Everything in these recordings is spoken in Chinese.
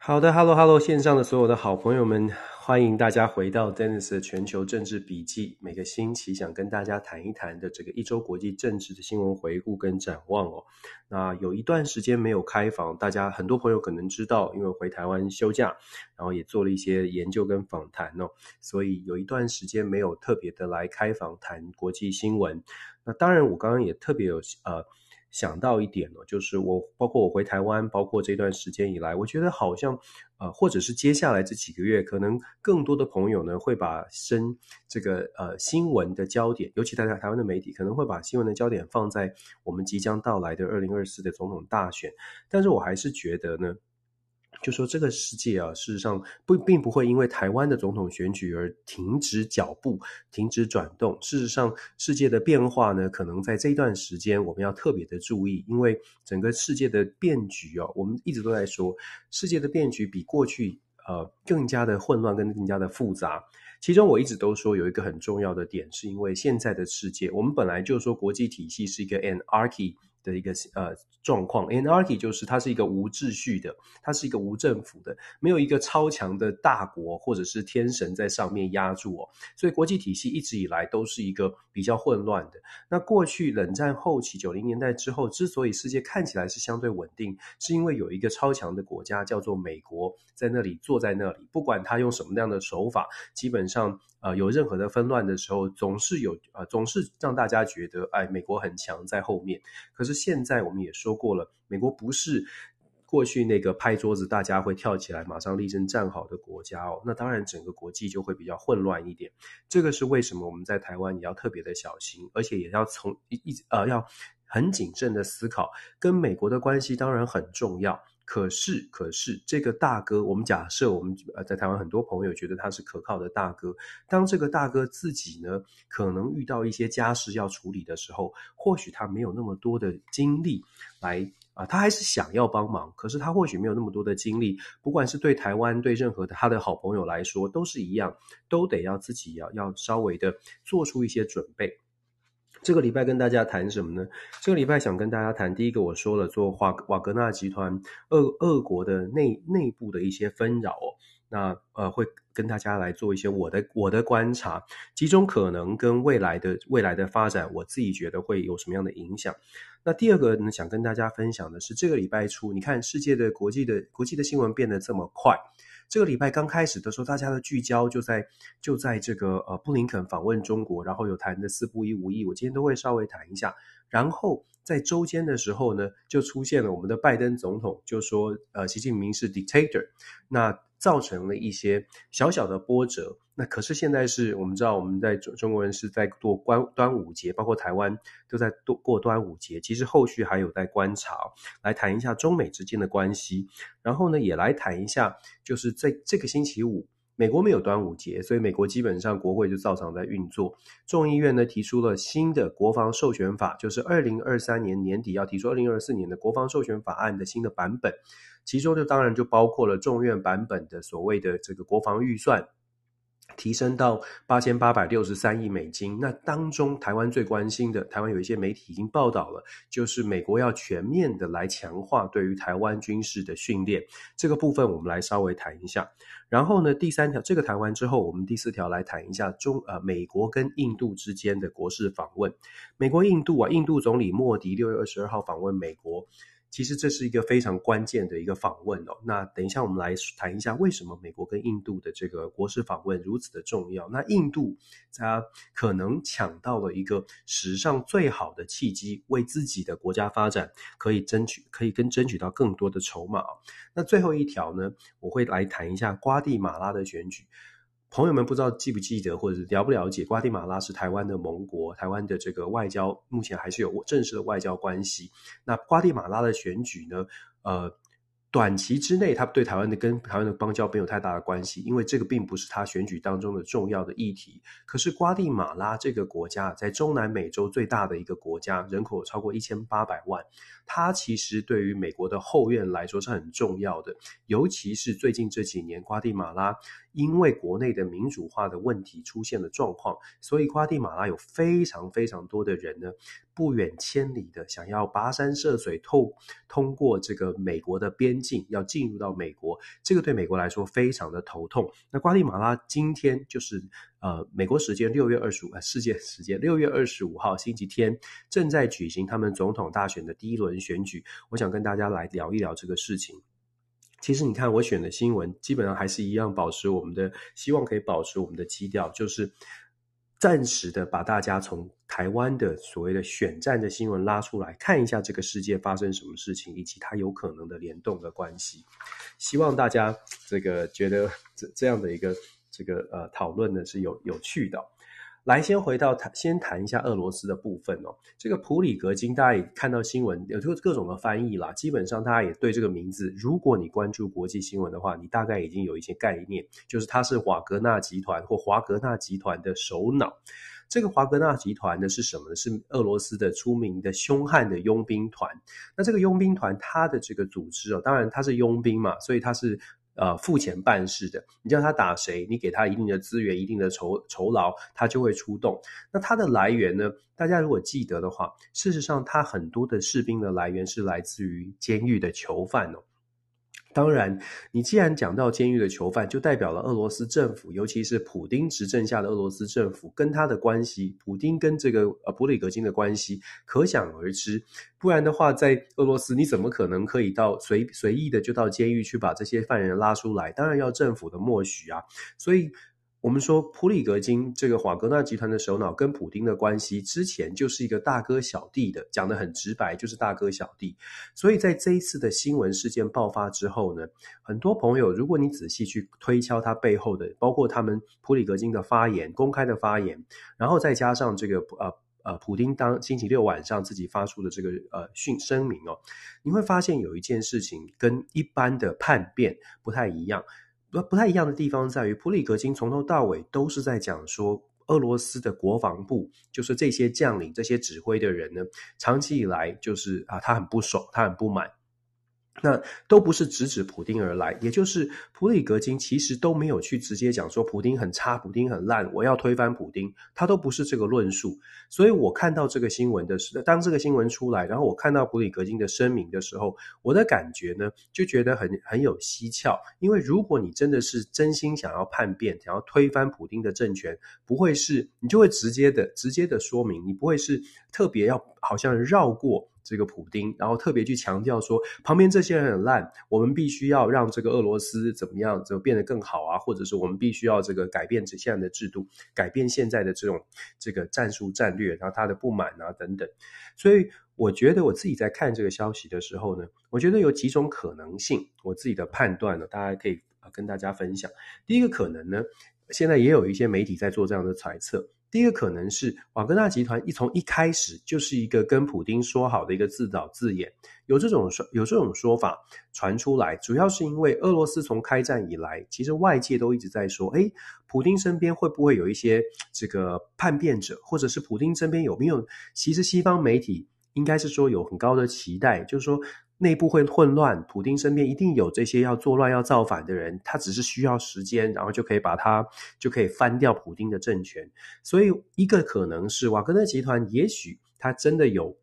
好的，Hello Hello，线上的所有的好朋友们，欢迎大家回到 Dennis 的全球政治笔记。每个星期想跟大家谈一谈的这个一周国际政治的新闻回顾跟展望哦。那有一段时间没有开房，大家很多朋友可能知道，因为回台湾休假，然后也做了一些研究跟访谈哦，所以有一段时间没有特别的来开房谈国际新闻。那当然，我刚刚也特别有呃。想到一点呢，就是我包括我回台湾，包括这段时间以来，我觉得好像呃，或者是接下来这几个月，可能更多的朋友呢会把身这个呃新闻的焦点，尤其在台湾的媒体可能会把新闻的焦点放在我们即将到来的二零二四的总统大选，但是我还是觉得呢。就说这个世界啊，事实上不并不会因为台湾的总统选举而停止脚步、停止转动。事实上，世界的变化呢，可能在这一段时间我们要特别的注意，因为整个世界的变局啊，我们一直都在说，世界的变局比过去呃更加的混乱跟更加的复杂。其中我一直都说有一个很重要的点，是因为现在的世界，我们本来就说国际体系是一个 anarchy。的一个呃状况，Anarchy 就是它是一个无秩序的，它是一个无政府的，没有一个超强的大国或者是天神在上面压住哦，所以国际体系一直以来都是一个比较混乱的。那过去冷战后期九零年代之后，之所以世界看起来是相对稳定，是因为有一个超强的国家叫做美国在那里坐在那里，不管他用什么样的手法，基本上。呃，有任何的纷乱的时候，总是有呃，总是让大家觉得，哎，美国很强在后面。可是现在我们也说过了，美国不是过去那个拍桌子大家会跳起来马上立正站好的国家哦。那当然，整个国际就会比较混乱一点。这个是为什么我们在台湾也要特别的小心，而且也要从一一呃要很谨慎的思考，跟美国的关系当然很重要。可是，可是这个大哥，我们假设我们呃在台湾很多朋友觉得他是可靠的大哥。当这个大哥自己呢，可能遇到一些家事要处理的时候，或许他没有那么多的精力来啊、他还是想要帮忙，可是他或许没有那么多的精力。不管是对台湾，对任何的他的好朋友来说，都是一样，都得要自己要要稍微的做出一些准备。这个礼拜跟大家谈什么呢？这个礼拜想跟大家谈，第一个我说了，做华瓦格纳集团俄俄国的内内部的一些纷扰哦，那呃会跟大家来做一些我的我的观察，几种可能跟未来的未来的发展，我自己觉得会有什么样的影响。那第二个呢，想跟大家分享的是，这个礼拜初，你看世界的国际的国际的新闻变得这么快。这个礼拜刚开始的时候，大家的聚焦就在就在这个呃布林肯访问中国，然后有谈的四不一五一，我今天都会稍微谈一下。然后在周间的时候呢，就出现了我们的拜登总统就说，呃，习近平是 dictator，那造成了一些小小的波折。那可是现在是我们知道，我们在中中国人是在过端端午节，包括台湾都在过端午节。其实后续还有在观察，来谈一下中美之间的关系。然后呢，也来谈一下，就是在这个星期五，美国没有端午节，所以美国基本上国会就照常在运作。众议院呢提出了新的国防授权法，就是二零二三年年底要提出二零二四年的国防授权法案的新的版本，其中就当然就包括了众院版本的所谓的这个国防预算。提升到八千八百六十三亿美金。那当中，台湾最关心的，台湾有一些媒体已经报道了，就是美国要全面的来强化对于台湾军事的训练。这个部分我们来稍微谈一下。然后呢，第三条，这个谈完之后，我们第四条来谈一下中呃美国跟印度之间的国事访问。美国印度啊，印度总理莫迪六月二十二号访问美国。其实这是一个非常关键的一个访问哦。那等一下我们来谈一下为什么美国跟印度的这个国事访问如此的重要。那印度它可能抢到了一个史上最好的契机，为自己的国家发展可以争取，可以跟争取到更多的筹码。那最后一条呢，我会来谈一下瓜地马拉的选举。朋友们不知道记不记得，或者是了不了解，瓜地马拉是台湾的盟国，台湾的这个外交目前还是有正式的外交关系。那瓜地马拉的选举呢，呃，短期之内，他对台湾的跟台湾的邦交没有太大的关系，因为这个并不是他选举当中的重要的议题。可是瓜地马拉这个国家在中南美洲最大的一个国家，人口超过一千八百万，它其实对于美国的后院来说是很重要的。尤其是最近这几年，瓜地马拉因为国内的民主化的问题出现了状况，所以瓜地马拉有非常非常多的人呢，不远千里的想要跋山涉水透通过这个美国的边境，要进入到美国，这个对美国来说非常的头痛。那瓜地马拉今天就是呃美国时间六月二十五，世界时间六月二十五号星期天正在举行他们总统大选的第一轮选举。我想跟大家来聊一聊这个事情。其实你看我选的新闻，基本上还是一样，保持我们的希望可以保持我们的基调，就是。暂时的把大家从台湾的所谓的选战的新闻拉出来，看一下这个世界发生什么事情，以及它有可能的联动的关系。希望大家这个觉得 这这样的一个这个呃讨论呢是有有趣的。来，先回到谈，先谈一下俄罗斯的部分哦。这个普里格金，大家也看到新闻，有各各种的翻译啦。基本上，大家也对这个名字，如果你关注国际新闻的话，你大概已经有一些概念，就是他是瓦格纳集团或华格纳集团的首脑。这个华格纳集团呢是什么呢？是俄罗斯的出名的凶悍的佣兵团。那这个佣兵团，它的这个组织哦，当然它是佣兵嘛，所以它是。呃，付钱办事的，你叫他打谁，你给他一定的资源、一定的酬酬劳，他就会出动。那它的来源呢？大家如果记得的话，事实上，它很多的士兵的来源是来自于监狱的囚犯哦。当然，你既然讲到监狱的囚犯，就代表了俄罗斯政府，尤其是普丁执政下的俄罗斯政府跟他的关系，普丁跟这个呃普里格金的关系可想而知。不然的话，在俄罗斯你怎么可能可以到随随意的就到监狱去把这些犯人拉出来？当然要政府的默许啊，所以。我们说普里格金这个瓦格纳集团的首脑跟普丁的关系，之前就是一个大哥小弟的，讲得很直白，就是大哥小弟。所以在这一次的新闻事件爆发之后呢，很多朋友，如果你仔细去推敲他背后的，包括他们普里格金的发言、公开的发言，然后再加上这个呃呃普丁当星期六晚上自己发出的这个呃讯声明哦，你会发现有一件事情跟一般的叛变不太一样。不不太一样的地方在于，普里格金从头到尾都是在讲说，俄罗斯的国防部就是这些将领、这些指挥的人呢，长期以来就是啊，他很不爽，他很不满。那都不是直指普丁而来，也就是普里格金其实都没有去直接讲说普丁很差，普丁很烂，我要推翻普丁，他都不是这个论述。所以我看到这个新闻的时候，当这个新闻出来，然后我看到普里格金的声明的时候，我的感觉呢，就觉得很很有蹊跷。因为如果你真的是真心想要叛变，想要推翻普丁的政权，不会是你就会直接的直接的说明，你不会是特别要好像绕过。这个普丁，然后特别去强调说，旁边这些人很烂，我们必须要让这个俄罗斯怎么样，就变得更好啊，或者是我们必须要这个改变这现在的制度，改变现在的这种这个战术战略，然后他的不满啊等等。所以我觉得我自己在看这个消息的时候呢，我觉得有几种可能性，我自己的判断呢，大家可以跟大家分享。第一个可能呢，现在也有一些媒体在做这样的揣测。第一个可能是瓦格纳集团一从一开始就是一个跟普丁说好的一个自导自演，有这种说有这种说法传出来，主要是因为俄罗斯从开战以来，其实外界都一直在说，诶，普丁身边会不会有一些这个叛变者，或者是普丁身边有没有？其实西方媒体应该是说有很高的期待，就是说。内部会混乱，普丁身边一定有这些要作乱、要造反的人，他只是需要时间，然后就可以把他就可以翻掉普丁的政权。所以，一个可能是瓦格纳集团，也许他真的有。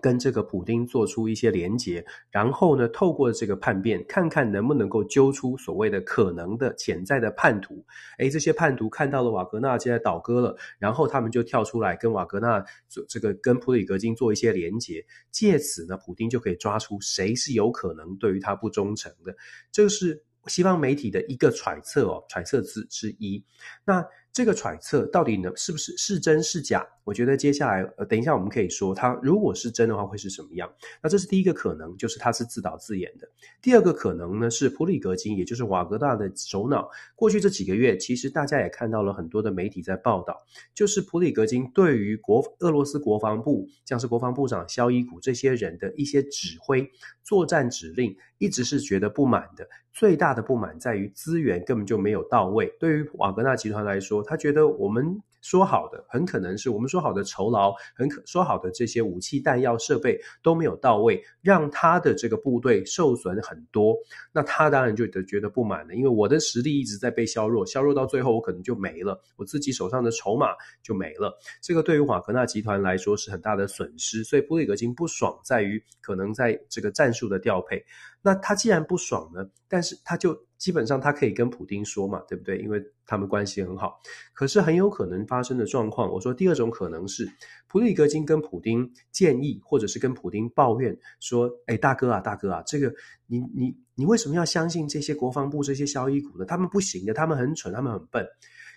跟这个普丁做出一些连结，然后呢，透过这个叛变，看看能不能够揪出所谓的可能的潜在的叛徒。诶，这些叛徒看到了瓦格纳现在倒戈了，然后他们就跳出来跟瓦格纳做这个跟普里格金做一些连结，借此呢，普丁就可以抓出谁是有可能对于他不忠诚的。这是西方媒体的一个揣测哦，揣测之之一。那这个揣测到底呢是不是是真是假？我觉得接下来呃，等一下我们可以说，它如果是真的话会是什么样？那这是第一个可能，就是它是自导自演的。第二个可能呢是普里格金，也就是瓦格纳的首脑。过去这几个月，其实大家也看到了很多的媒体在报道，就是普里格金对于国俄罗斯国防部，像是国防部长肖伊古这些人的一些指挥、作战指令，一直是觉得不满的。最大的不满在于资源根本就没有到位。对于瓦格纳集团来说，他觉得我们。说好的，很可能是我们说好的酬劳，很可说好的这些武器弹药设备都没有到位，让他的这个部队受损很多。那他当然就得觉得不满了，因为我的实力一直在被削弱，削弱到最后我可能就没了，我自己手上的筹码就没了。这个对于瓦格纳集团来说是很大的损失，所以布里格金不爽在于可能在这个战术的调配。那他既然不爽呢，但是他就。基本上他可以跟普丁说嘛，对不对？因为他们关系很好。可是很有可能发生的状况，我说第二种可能是普里格金跟普丁建议，或者是跟普丁抱怨说：“哎，大哥啊，大哥啊，这个你你你为什么要相信这些国防部这些萧伊古呢？他们不行的，他们很蠢，他们很笨。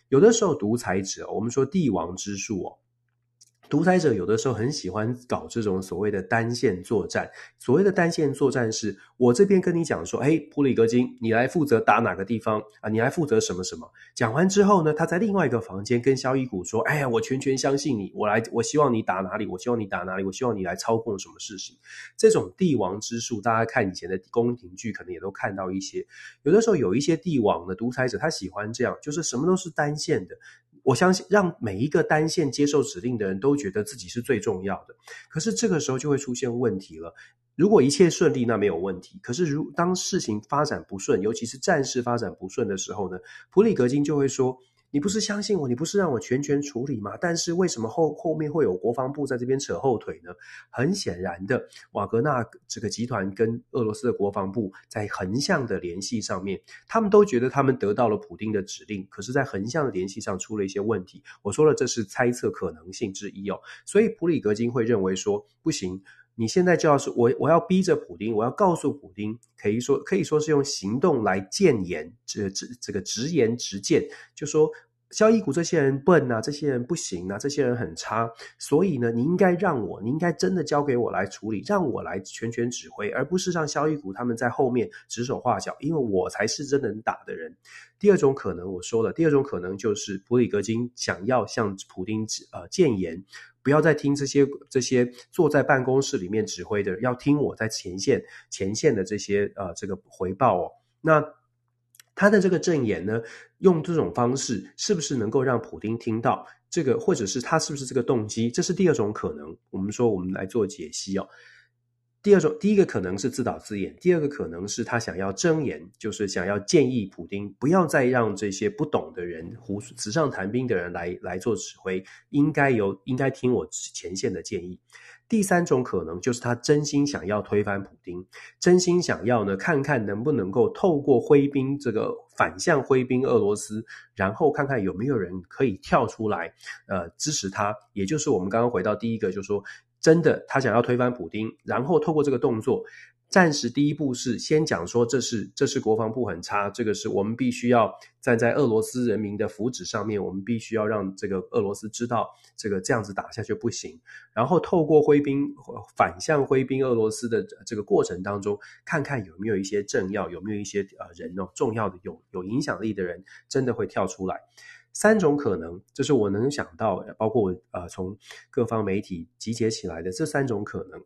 有的时候独裁者，我们说帝王之术哦。”独裁者有的时候很喜欢搞这种所谓的单线作战。所谓的单线作战是，我这边跟你讲说，哎，普里格金，你来负责打哪个地方啊？你来负责什么什么？讲完之后呢，他在另外一个房间跟肖伊古说，哎呀，我全权相信你，我来，我希望你打哪里，我希望你打哪里，我希望你来操控什么事情。这种帝王之术，大家看以前的宫廷剧，可能也都看到一些。有的时候有一些帝王的独裁者，他喜欢这样，就是什么都是单线的。我相信让每一个单线接受指令的人都觉得自己是最重要的，可是这个时候就会出现问题了。如果一切顺利，那没有问题。可是如当事情发展不顺，尤其是战事发展不顺的时候呢，普里格金就会说。你不是相信我，你不是让我全权处理吗？但是为什么后后面会有国防部在这边扯后腿呢？很显然的，瓦格纳这个集团跟俄罗斯的国防部在横向的联系上面，他们都觉得他们得到了普丁的指令，可是，在横向的联系上出了一些问题。我说了，这是猜测可能性之一哦。所以普里格金会认为说，不行。你现在就要是我，我要逼着普丁，我要告诉普丁，可以说可以说是用行动来谏言，这这这个直言直谏，就说萧伊古这些人笨呐、啊，这些人不行啊，这些人很差，所以呢，你应该让我，你应该真的交给我来处理，让我来全权指挥，而不是让萧伊古他们在后面指手画脚，因为我才是真能打的人。第二种可能，我说了，第二种可能就是普里格金想要向普丁呃谏言。不要再听这些这些坐在办公室里面指挥的，要听我在前线前线的这些呃这个回报哦。那他的这个证言呢，用这种方式是不是能够让普丁听到这个，或者是他是不是这个动机？这是第二种可能。我们说我们来做解析哦。第二种，第一个可能是自导自演，第二个可能是他想要证言，就是想要建议普丁不要再让这些不懂的人、胡纸上谈兵的人来来做指挥，应该由应该听我前线的建议。第三种可能就是他真心想要推翻普丁，真心想要呢看看能不能够透过挥兵这个反向挥兵俄罗斯，然后看看有没有人可以跳出来呃支持他，也就是我们刚刚回到第一个，就是说。真的，他想要推翻普丁，然后透过这个动作，暂时第一步是先讲说这是这是国防部很差，这个是我们必须要站在俄罗斯人民的福祉上面，我们必须要让这个俄罗斯知道这个这样子打下去不行。然后透过挥兵反向挥兵俄罗斯的这个过程当中，看看有没有一些政要，有没有一些呃人哦，重要的有有影响力的人真的会跳出来。三种可能，这是我能想到，包括我呃从各方媒体集结起来的这三种可能。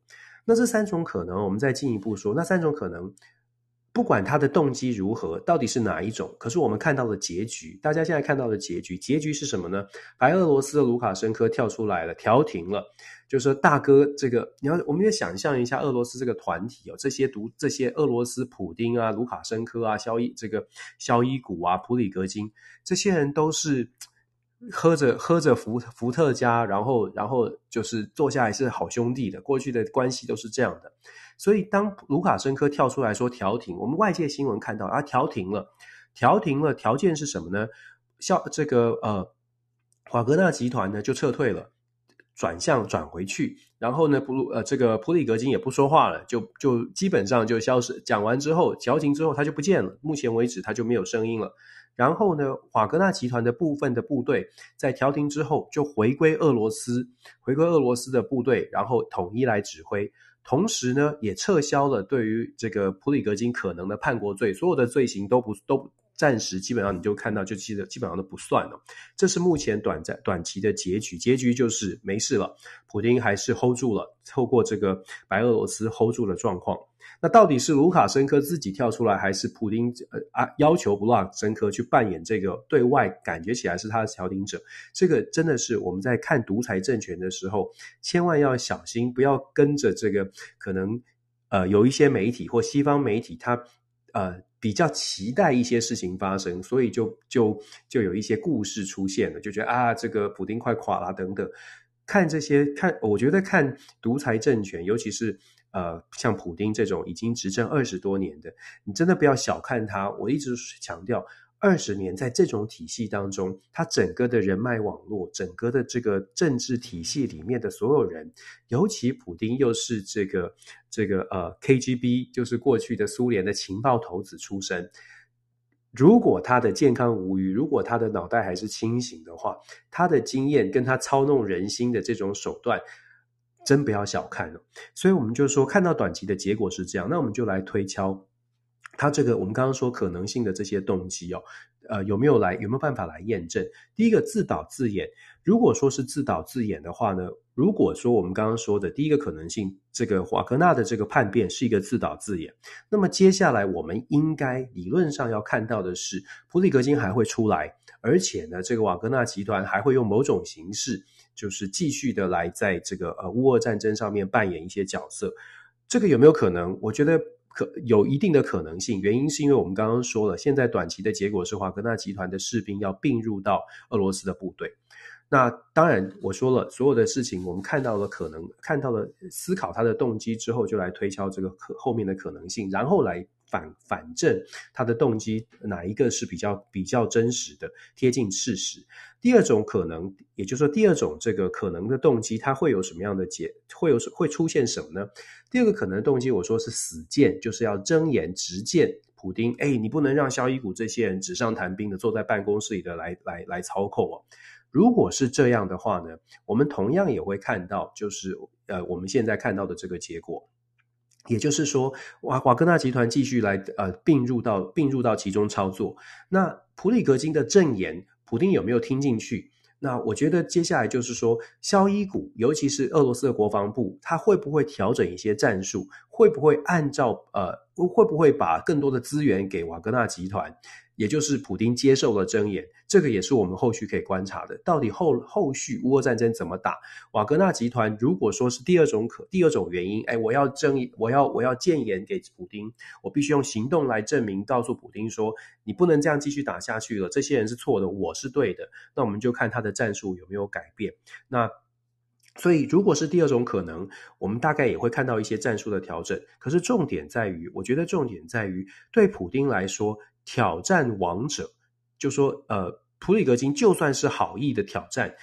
那这三种可能，我们再进一步说，那三种可能，不管他的动机如何，到底是哪一种，可是我们看到的结局，大家现在看到的结局，结局是什么呢？白俄罗斯的卢卡申科跳出来了，调停了。就是说，大哥，这个你要，我们也想象一下，俄罗斯这个团体哦，这些独这些俄罗斯普丁啊、卢卡申科啊、肖伊这个肖伊古啊、普里格金，这些人都是喝着喝着伏伏特加，然后然后就是坐下来是好兄弟的，过去的关系都是这样的。所以当卢卡申科跳出来说调停，我们外界新闻看到啊，调停了，调停了，条件是什么呢？萧这个呃，瓦格纳集团呢就撤退了。转向转回去，然后呢，普鲁呃，这个普里格金也不说话了，就就基本上就消失。讲完之后，调停之后他就不见了。目前为止他就没有声音了。然后呢，瓦格纳集团的部分的部队在调停之后就回归俄罗斯，回归俄罗斯的部队，然后统一来指挥。同时呢，也撤销了对于这个普里格金可能的叛国罪，所有的罪行都不都暂时基本上你就看到就记得基本上都不算了。这是目前短暂短期的结局，结局就是没事了，普丁还是 hold 住了，透过这个白俄罗斯 hold 住了状况。那到底是卢卡申科自己跳出来，还是普丁呃啊要求卢卡申科去扮演这个对外感觉起来是他的调停者？这个真的是我们在看独裁政权的时候，千万要小心，不要跟着这个可能呃有一些媒体或西方媒体，他呃比较期待一些事情发生，所以就就就有一些故事出现了，就觉得啊这个普丁快垮了等等。看这些看，我觉得看独裁政权，尤其是。呃，像普丁这种已经执政二十多年的，你真的不要小看他。我一直强调，二十年在这种体系当中，他整个的人脉网络，整个的这个政治体系里面的所有人，尤其普丁又是这个这个呃 KGB，就是过去的苏联的情报头子出身。如果他的健康无虞，如果他的脑袋还是清醒的话，他的经验跟他操弄人心的这种手段。真不要小看了，所以我们就说看到短期的结果是这样，那我们就来推敲他这个我们刚刚说可能性的这些动机哦，呃，有没有来有没有办法来验证？第一个自导自演，如果说是自导自演的话呢，如果说我们刚刚说的第一个可能性，这个瓦格纳的这个叛变是一个自导自演，那么接下来我们应该理论上要看到的是普里格金还会出来，而且呢，这个瓦格纳集团还会用某种形式。就是继续的来在这个呃乌俄战争上面扮演一些角色，这个有没有可能？我觉得可有一定的可能性。原因是因为我们刚刚说了，现在短期的结果是华格纳集团的士兵要并入到俄罗斯的部队。那当然我说了，所有的事情我们看到了可能，看到了思考他的动机之后，就来推敲这个可后面的可能性，然后来反反正他的动机哪一个是比较比较真实的，贴近事实。第二种可能，也就是说，第二种这个可能的动机，它会有什么样的解？会有会出现什么呢？第二个可能的动机，我说是死谏，就是要睁眼直谏普丁。哎，你不能让肖伊古这些人纸上谈兵的，坐在办公室里的来来来操控哦。如果是这样的话呢，我们同样也会看到，就是呃，我们现在看到的这个结果，也就是说，瓦瓦格纳集团继续来呃并入到并入到其中操作。那普里格金的证言。普丁有没有听进去？那我觉得接下来就是说，肖伊古，尤其是俄罗斯的国防部，他会不会调整一些战术？会不会按照呃，会不会把更多的资源给瓦格纳集团？也就是普丁接受了箴言，这个也是我们后续可以观察的。到底后后续乌俄战争怎么打？瓦格纳集团如果说是第二种可第二种原因，哎，我要争，我要我要谏言给普丁，我必须用行动来证明，告诉普丁说，你不能这样继续打下去了，这些人是错的，我是对的。那我们就看他的战术有没有改变。那所以如果是第二种可能，我们大概也会看到一些战术的调整。可是重点在于，我觉得重点在于对普丁来说。挑战王者，就说呃，普里格金就算是好意的挑战，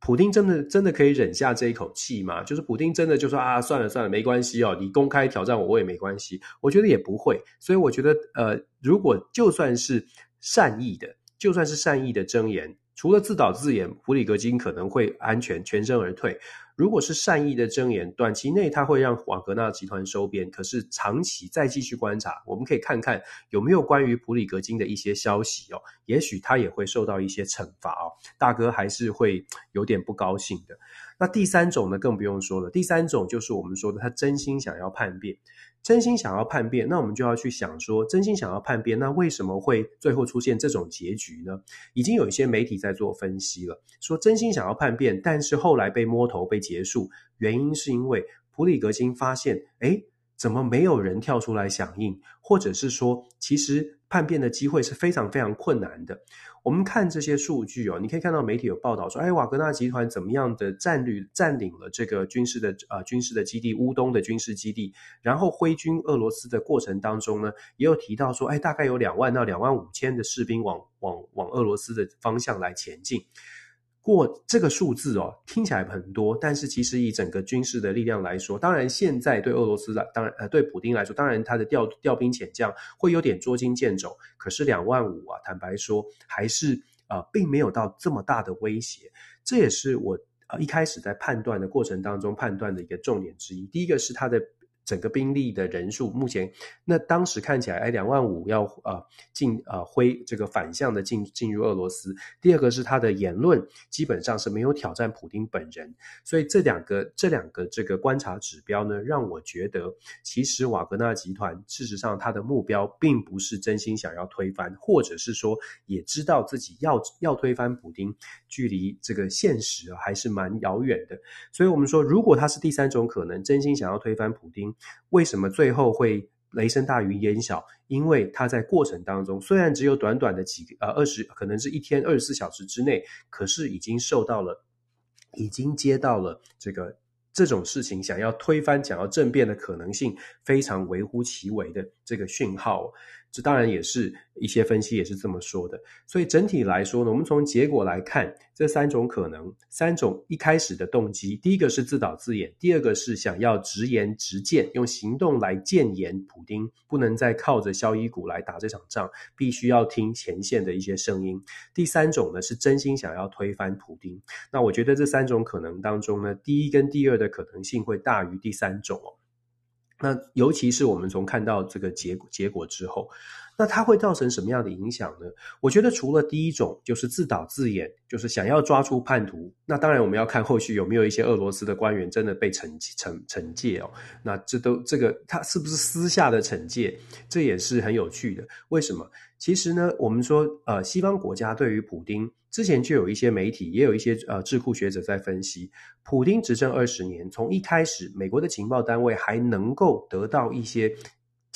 普丁真的真的可以忍下这一口气吗？就是普丁真的就说啊，算了算了，没关系哦，你公开挑战我，我也没关系。我觉得也不会，所以我觉得呃，如果就算是善意的，就算是善意的箴言，除了自导自演，普里格金可能会安全全身而退。如果是善意的箴言，短期内他会让瓦格纳集团收编，可是长期再继续观察，我们可以看看有没有关于普里格金的一些消息哦，也许他也会受到一些惩罚哦，大哥还是会有点不高兴的。那第三种呢，更不用说了，第三种就是我们说的他真心想要叛变。真心想要叛变，那我们就要去想说，真心想要叛变，那为什么会最后出现这种结局呢？已经有一些媒体在做分析了，说真心想要叛变，但是后来被摸头被结束，原因是因为普里格金发现，诶，怎么没有人跳出来响应，或者是说，其实叛变的机会是非常非常困难的。我们看这些数据哦，你可以看到媒体有报道说，哎，瓦格纳集团怎么样的战略占领了这个军事的呃军事的基地乌东的军事基地，然后挥军俄罗斯的过程当中呢，也有提到说，哎，大概有两万到两万五千的士兵往往往俄罗斯的方向来前进。过这个数字哦，听起来很多，但是其实以整个军事的力量来说，当然现在对俄罗斯来，当然呃对普丁来说，当然他的调调兵遣将会有点捉襟见肘。可是两万五啊，坦白说还是呃并没有到这么大的威胁。这也是我呃一开始在判断的过程当中判断的一个重点之一。第一个是他的。整个兵力的人数，目前那当时看起来，哎，两万五要呃进呃挥这个反向的进进入俄罗斯。第二个是他的言论基本上是没有挑战普丁本人，所以这两个这两个这个观察指标呢，让我觉得其实瓦格纳集团事实上他的目标并不是真心想要推翻，或者是说也知道自己要要推翻普丁，距离这个现实还是蛮遥远的。所以我们说，如果他是第三种可能，真心想要推翻普丁。为什么最后会雷声大雨点小？因为它在过程当中，虽然只有短短的几个呃二十，可能是一天二十四小时之内，可是已经受到了，已经接到了这个这种事情想要推翻、想要政变的可能性非常微乎其微的这个讯号。这当然也是一些分析也是这么说的，所以整体来说呢，我们从结果来看，这三种可能，三种一开始的动机，第一个是自导自演，第二个是想要直言直谏，用行动来谏言普丁，不能再靠着萧伊古来打这场仗，必须要听前线的一些声音。第三种呢，是真心想要推翻普丁。那我觉得这三种可能当中呢，第一跟第二的可能性会大于第三种哦。那尤其是我们从看到这个结结果之后，那它会造成什么样的影响呢？我觉得除了第一种，就是自导自演，就是想要抓出叛徒。那当然我们要看后续有没有一些俄罗斯的官员真的被惩惩惩戒哦。那这都这个他是不是私下的惩戒？这也是很有趣的。为什么？其实呢，我们说呃，西方国家对于普丁。之前就有一些媒体，也有一些呃智库学者在分析，普丁执政二十年，从一开始美国的情报单位还能够得到一些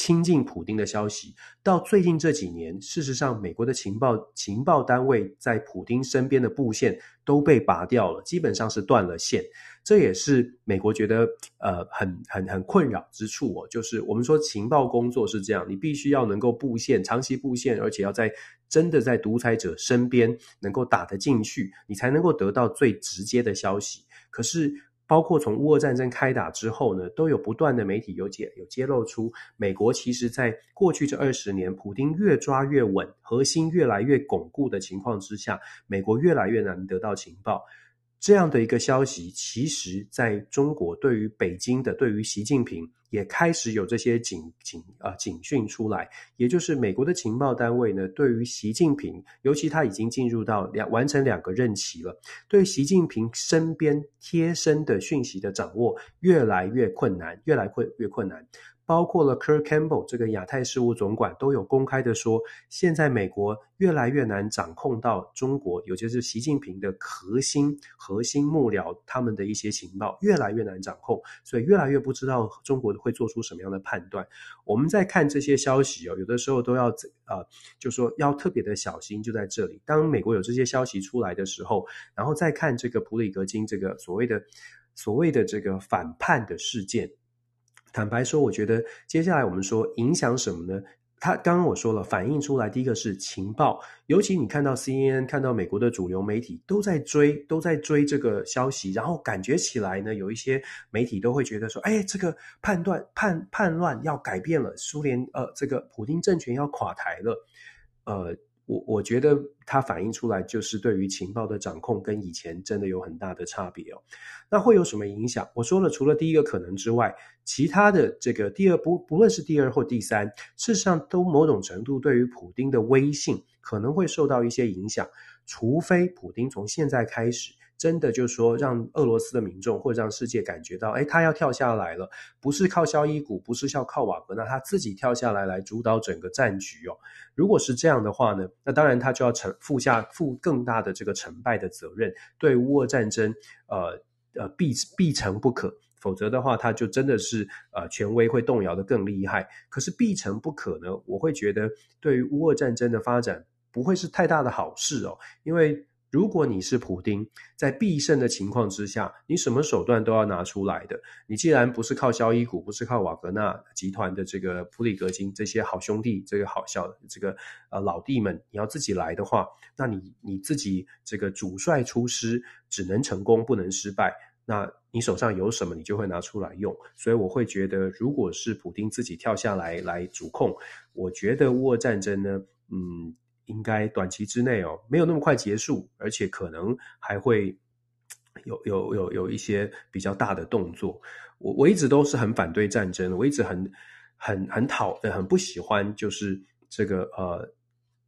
亲近普丁的消息，到最近这几年，事实上美国的情报情报单位在普丁身边的布线都被拔掉了，基本上是断了线。这也是美国觉得呃很很很困扰之处哦，就是我们说情报工作是这样，你必须要能够布线，长期布线，而且要在真的在独裁者身边能够打得进去，你才能够得到最直接的消息。可是，包括从乌俄战争开打之后呢，都有不断的媒体有解有揭露出，美国其实在过去这二十年，普丁越抓越稳，核心越来越巩固的情况之下，美国越来越难得到情报。这样的一个消息，其实在中国对于北京的，对于习近平也开始有这些警警啊、警讯出来，也就是美国的情报单位呢，对于习近平，尤其他已经进入到两完成两个任期了，对习近平身边贴身的讯息的掌握越来越困难，越来越越困难。包括了 Kirk Campbell 这个亚太事务总管都有公开的说，现在美国越来越难掌控到中国，尤其是习近平的核心核心幕僚他们的一些情报越来越难掌控，所以越来越不知道中国会做出什么样的判断。我们在看这些消息哦，有的时候都要呃，就说要特别的小心，就在这里。当美国有这些消息出来的时候，然后再看这个普里格金这个所谓的所谓的这个反叛的事件。坦白说，我觉得接下来我们说影响什么呢？他刚刚我说了，反映出来第一个是情报，尤其你看到 CNN，看到美国的主流媒体都在追，都在追这个消息，然后感觉起来呢，有一些媒体都会觉得说，哎，这个判断叛叛乱要改变了，苏联呃，这个普丁政权要垮台了，呃。我我觉得它反映出来就是对于情报的掌控跟以前真的有很大的差别哦。那会有什么影响？我说了，除了第一个可能之外，其他的这个第二不不论是第二或第三，事实上都某种程度对于普丁的威信可能会受到一些影响，除非普丁从现在开始。真的就是说，让俄罗斯的民众或者让世界感觉到，哎，他要跳下来了，不是靠肖伊古，不是靠靠瓦格纳，那他自己跳下来来主导整个战局哦。如果是这样的话呢，那当然他就要承负下负更大的这个成败的责任，对乌俄战争，呃呃必必成不可，否则的话，他就真的是呃权威会动摇得更厉害。可是必成不可呢，我会觉得对于乌俄战争的发展不会是太大的好事哦，因为。如果你是普丁，在必胜的情况之下，你什么手段都要拿出来的。你既然不是靠萧伊古，不是靠瓦格纳集团的这个普里格金这些好兄弟，这个好小这个呃老弟们，你要自己来的话，那你你自己这个主帅出师，只能成功不能失败。那你手上有什么，你就会拿出来用。所以我会觉得，如果是普丁自己跳下来来主控，我觉得乌俄战争呢，嗯，应该短期之内哦，没有那么快结束，而且可能还会有有有有一些比较大的动作。我我一直都是很反对战争，我一直很很很讨很不喜欢，就是这个呃，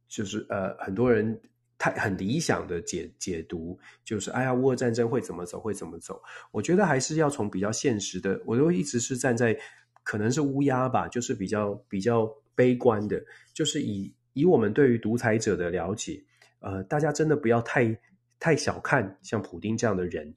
就是呃，很多人。太很理想的解解读就是，哎呀，乌俄战争会怎么走，会怎么走？我觉得还是要从比较现实的，我都一直是站在可能是乌鸦吧，就是比较比较悲观的，就是以以我们对于独裁者的了解，呃，大家真的不要太太小看像普丁这样的人，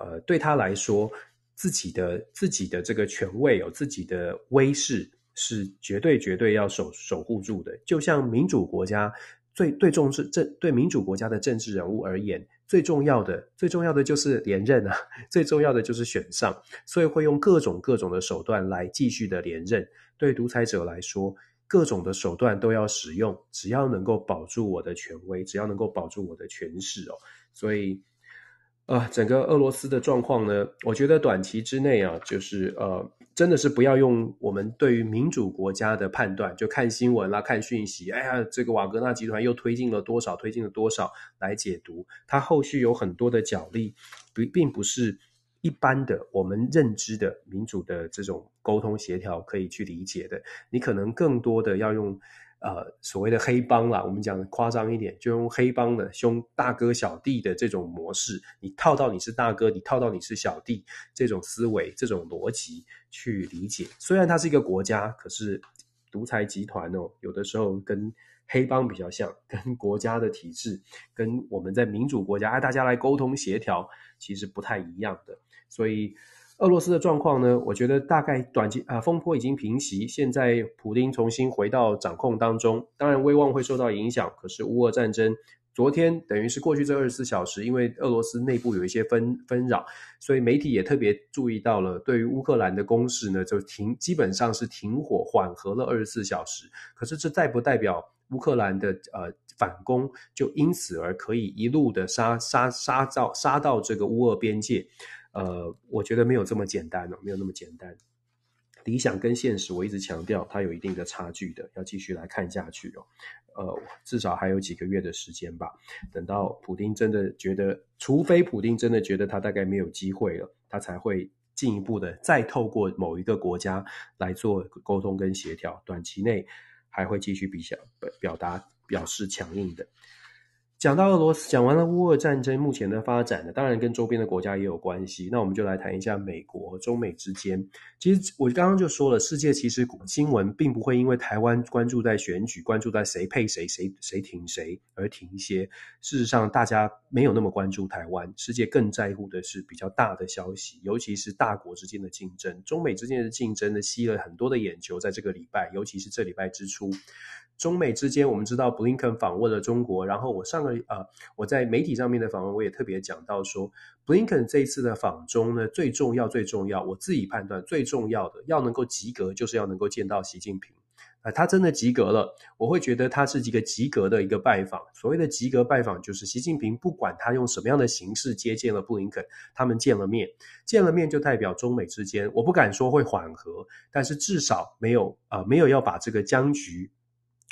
呃，对他来说，自己的自己的这个权位有自己的威势是绝对绝对要守守护住的，就像民主国家。最最重视政对民主国家的政治人物而言，最重要的最重要的就是连任啊，最重要的就是选上，所以会用各种各种的手段来继续的连任。对独裁者来说，各种的手段都要使用，只要能够保住我的权威，只要能够保住我的权势哦。所以，呃，整个俄罗斯的状况呢，我觉得短期之内啊，就是呃。真的是不要用我们对于民主国家的判断，就看新闻啦、看讯息，哎呀，这个瓦格纳集团又推进了多少，推进了多少来解读。它后续有很多的角力，并并不是一般的我们认知的民主的这种沟通协调可以去理解的。你可能更多的要用。呃，所谓的黑帮啦，我们讲的夸张一点，就用黑帮的兄大哥小弟的这种模式，你套到你是大哥，你套到你是小弟这种思维、这种逻辑去理解。虽然它是一个国家，可是独裁集团哦，有的时候跟黑帮比较像，跟国家的体制，跟我们在民主国家，哎，大家来沟通协调，其实不太一样的，所以。俄罗斯的状况呢，我觉得大概短期啊，风波已经平息，现在普丁重新回到掌控当中，当然威望会受到影响。可是乌俄战争昨天等于是过去这二十四小时，因为俄罗斯内部有一些纷纷扰，所以媒体也特别注意到了，对于乌克兰的攻势呢，就停基本上是停火缓和了二十四小时。可是这代不代表乌克兰的呃反攻就因此而可以一路的杀杀杀到杀到这个乌俄边界？呃，我觉得没有这么简单哦，没有那么简单。理想跟现实，我一直强调它有一定的差距的，要继续来看下去哦。呃，至少还有几个月的时间吧。等到普丁真的觉得，除非普丁真的觉得他大概没有机会了，他才会进一步的再透过某一个国家来做沟通跟协调。短期内还会继续比较表达表示强硬的。讲到俄罗斯，讲完了乌俄战争目前的发展呢，当然跟周边的国家也有关系。那我们就来谈一下美国和中美之间。其实我刚刚就说了，世界其实新闻并不会因为台湾关注在选举、关注在谁配谁、谁谁挺谁而停歇。事实上，大家没有那么关注台湾，世界更在乎的是比较大的消息，尤其是大国之间的竞争。中美之间的竞争呢，吸了很多的眼球，在这个礼拜，尤其是这礼拜之初。中美之间，我们知道布林肯访问了中国，然后我上个呃，我在媒体上面的访问，我也特别讲到说，布林肯这一次的访中呢，最重要最重要，我自己判断最重要的，要能够及格，就是要能够见到习近平。啊、他真的及格了，我会觉得他是一个及格的一个拜访。所谓的及格拜访，就是习近平不管他用什么样的形式接见了布林肯，他们见了面，见了面就代表中美之间，我不敢说会缓和，但是至少没有啊、没有要把这个僵局。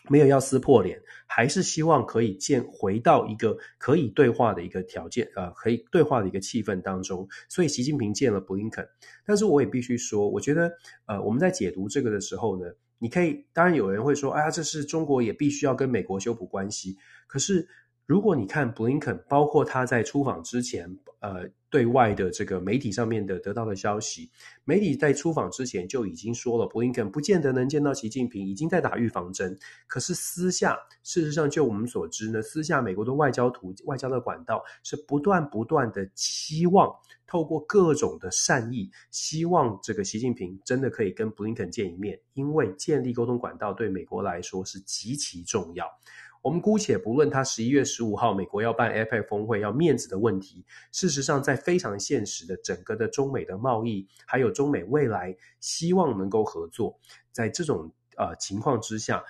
没有要撕破脸，还是希望可以见回到一个可以对话的一个条件，呃，可以对话的一个气氛当中。所以习近平见了布林肯，但是我也必须说，我觉得，呃，我们在解读这个的时候呢，你可以，当然有人会说，哎呀，这是中国也必须要跟美国修补关系。可是如果你看布林肯，包括他在出访之前，呃。对外的这个媒体上面的得到的消息，媒体在出访之前就已经说了，布林肯不见得能见到习近平，已经在打预防针。可是私下，事实上就我们所知呢，私下美国的外交途外交的管道是不断不断的期望透过各种的善意，希望这个习近平真的可以跟布林肯见一面，因为建立沟通管道对美国来说是极其重要。我们姑且不论他十一月十五号美国要办 APEC 峰会要面子的问题，事实上在非常现实的整个的中美的贸易，还有中美未来希望能够合作，在这种呃情况之下。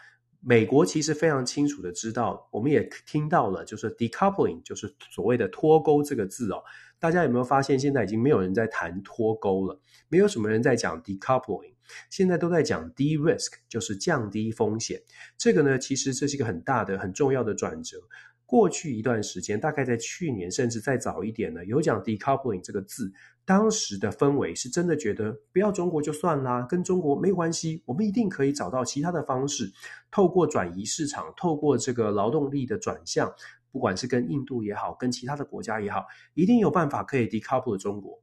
美国其实非常清楚的知道，我们也听到了，就是 decoupling，就是所谓的脱钩这个字哦。大家有没有发现，现在已经没有人在谈脱钩了，没有什么人在讲 decoupling，现在都在讲 de-risk，就是降低风险。这个呢，其实这是一个很大的、很重要的转折。过去一段时间，大概在去年甚至再早一点呢，有讲 decoupling 这个字，当时的氛围是真的觉得不要中国就算啦，跟中国没关系，我们一定可以找到其他的方式，透过转移市场，透过这个劳动力的转向，不管是跟印度也好，跟其他的国家也好，一定有办法可以 decouple 中国。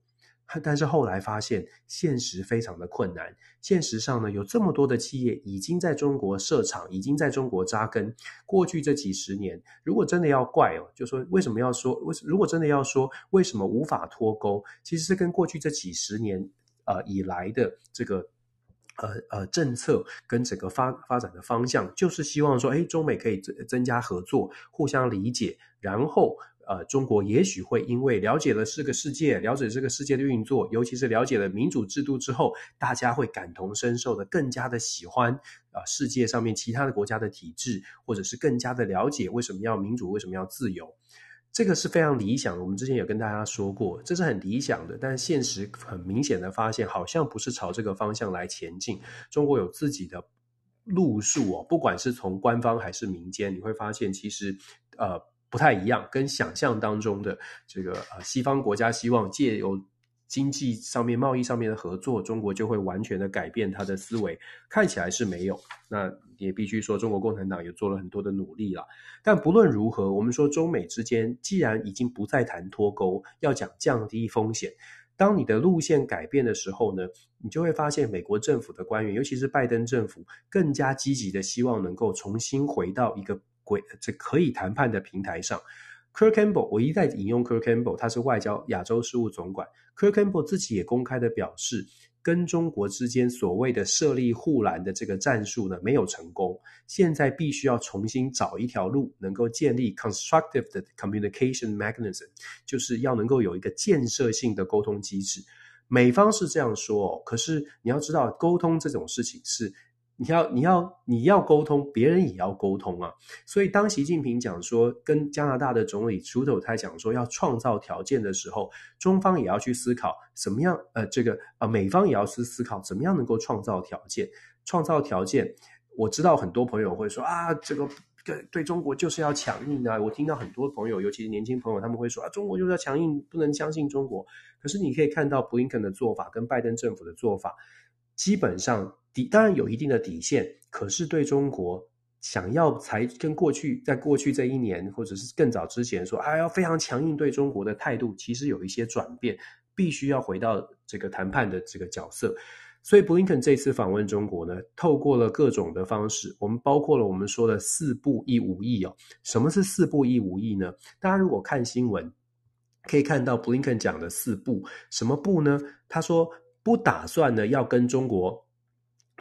但是后来发现，现实非常的困难。现实上呢，有这么多的企业已经在中国设厂，已经在中国扎根。过去这几十年，如果真的要怪哦，就说为什么要说为？如果真的要说为什么无法脱钩，其实是跟过去这几十年呃以来的这个呃呃政策跟整个发发展的方向，就是希望说，哎，中美可以增增加合作，互相理解，然后。呃，中国也许会因为了解了这个世界，了解这个世界的运作，尤其是了解了民主制度之后，大家会感同身受的更加的喜欢啊、世界上面其他的国家的体制，或者是更加的了解为什么要民主，为什么要自由，这个是非常理想的。我们之前有跟大家说过，这是很理想的，但现实很明显的发现，好像不是朝这个方向来前进。中国有自己的路数哦，不管是从官方还是民间，你会发现其实呃。不太一样，跟想象当中的这个呃西方国家希望借由经济上面、贸易上面的合作，中国就会完全的改变它的思维，看起来是没有。那也必须说，中国共产党也做了很多的努力了。但不论如何，我们说中美之间既然已经不再谈脱钩，要讲降低风险。当你的路线改变的时候呢，你就会发现美国政府的官员，尤其是拜登政府，更加积极的希望能够重新回到一个轨。这可以谈判的平台上 Kirk Campbell，我一再引用 Kirk Campbell，他是外交亚洲事务总管。Kirk Campbell 自己也公开的表示，跟中国之间所谓的设立护栏的这个战术呢，没有成功，现在必须要重新找一条路，能够建立 constructive 的 communication mechanism，就是要能够有一个建设性的沟通机制。美方是这样说哦，可是你要知道，沟通这种事情是。你要你要你要沟通，别人也要沟通啊。所以当习近平讲说，跟加拿大的总理楚斗泰讲说要创造条件的时候，中方也要去思考怎么样。呃，这个呃，美方也要去思考怎么样能够创造条件。创造条件，我知道很多朋友会说啊，这个对对中国就是要强硬啊。我听到很多朋友，尤其是年轻朋友，他们会说啊，中国就是要强硬，不能相信中国。可是你可以看到布林肯的做法跟拜登政府的做法，基本上。底当然有一定的底线，可是对中国想要才跟过去在过去这一年或者是更早之前说，还、啊、要非常强硬对中国的态度，其实有一些转变，必须要回到这个谈判的这个角色。所以布林肯这次访问中国呢，透过了各种的方式，我们包括了我们说的四不一无意哦。什么是四不一无意呢？大家如果看新闻，可以看到布林肯讲的四不，什么不呢？他说不打算呢要跟中国。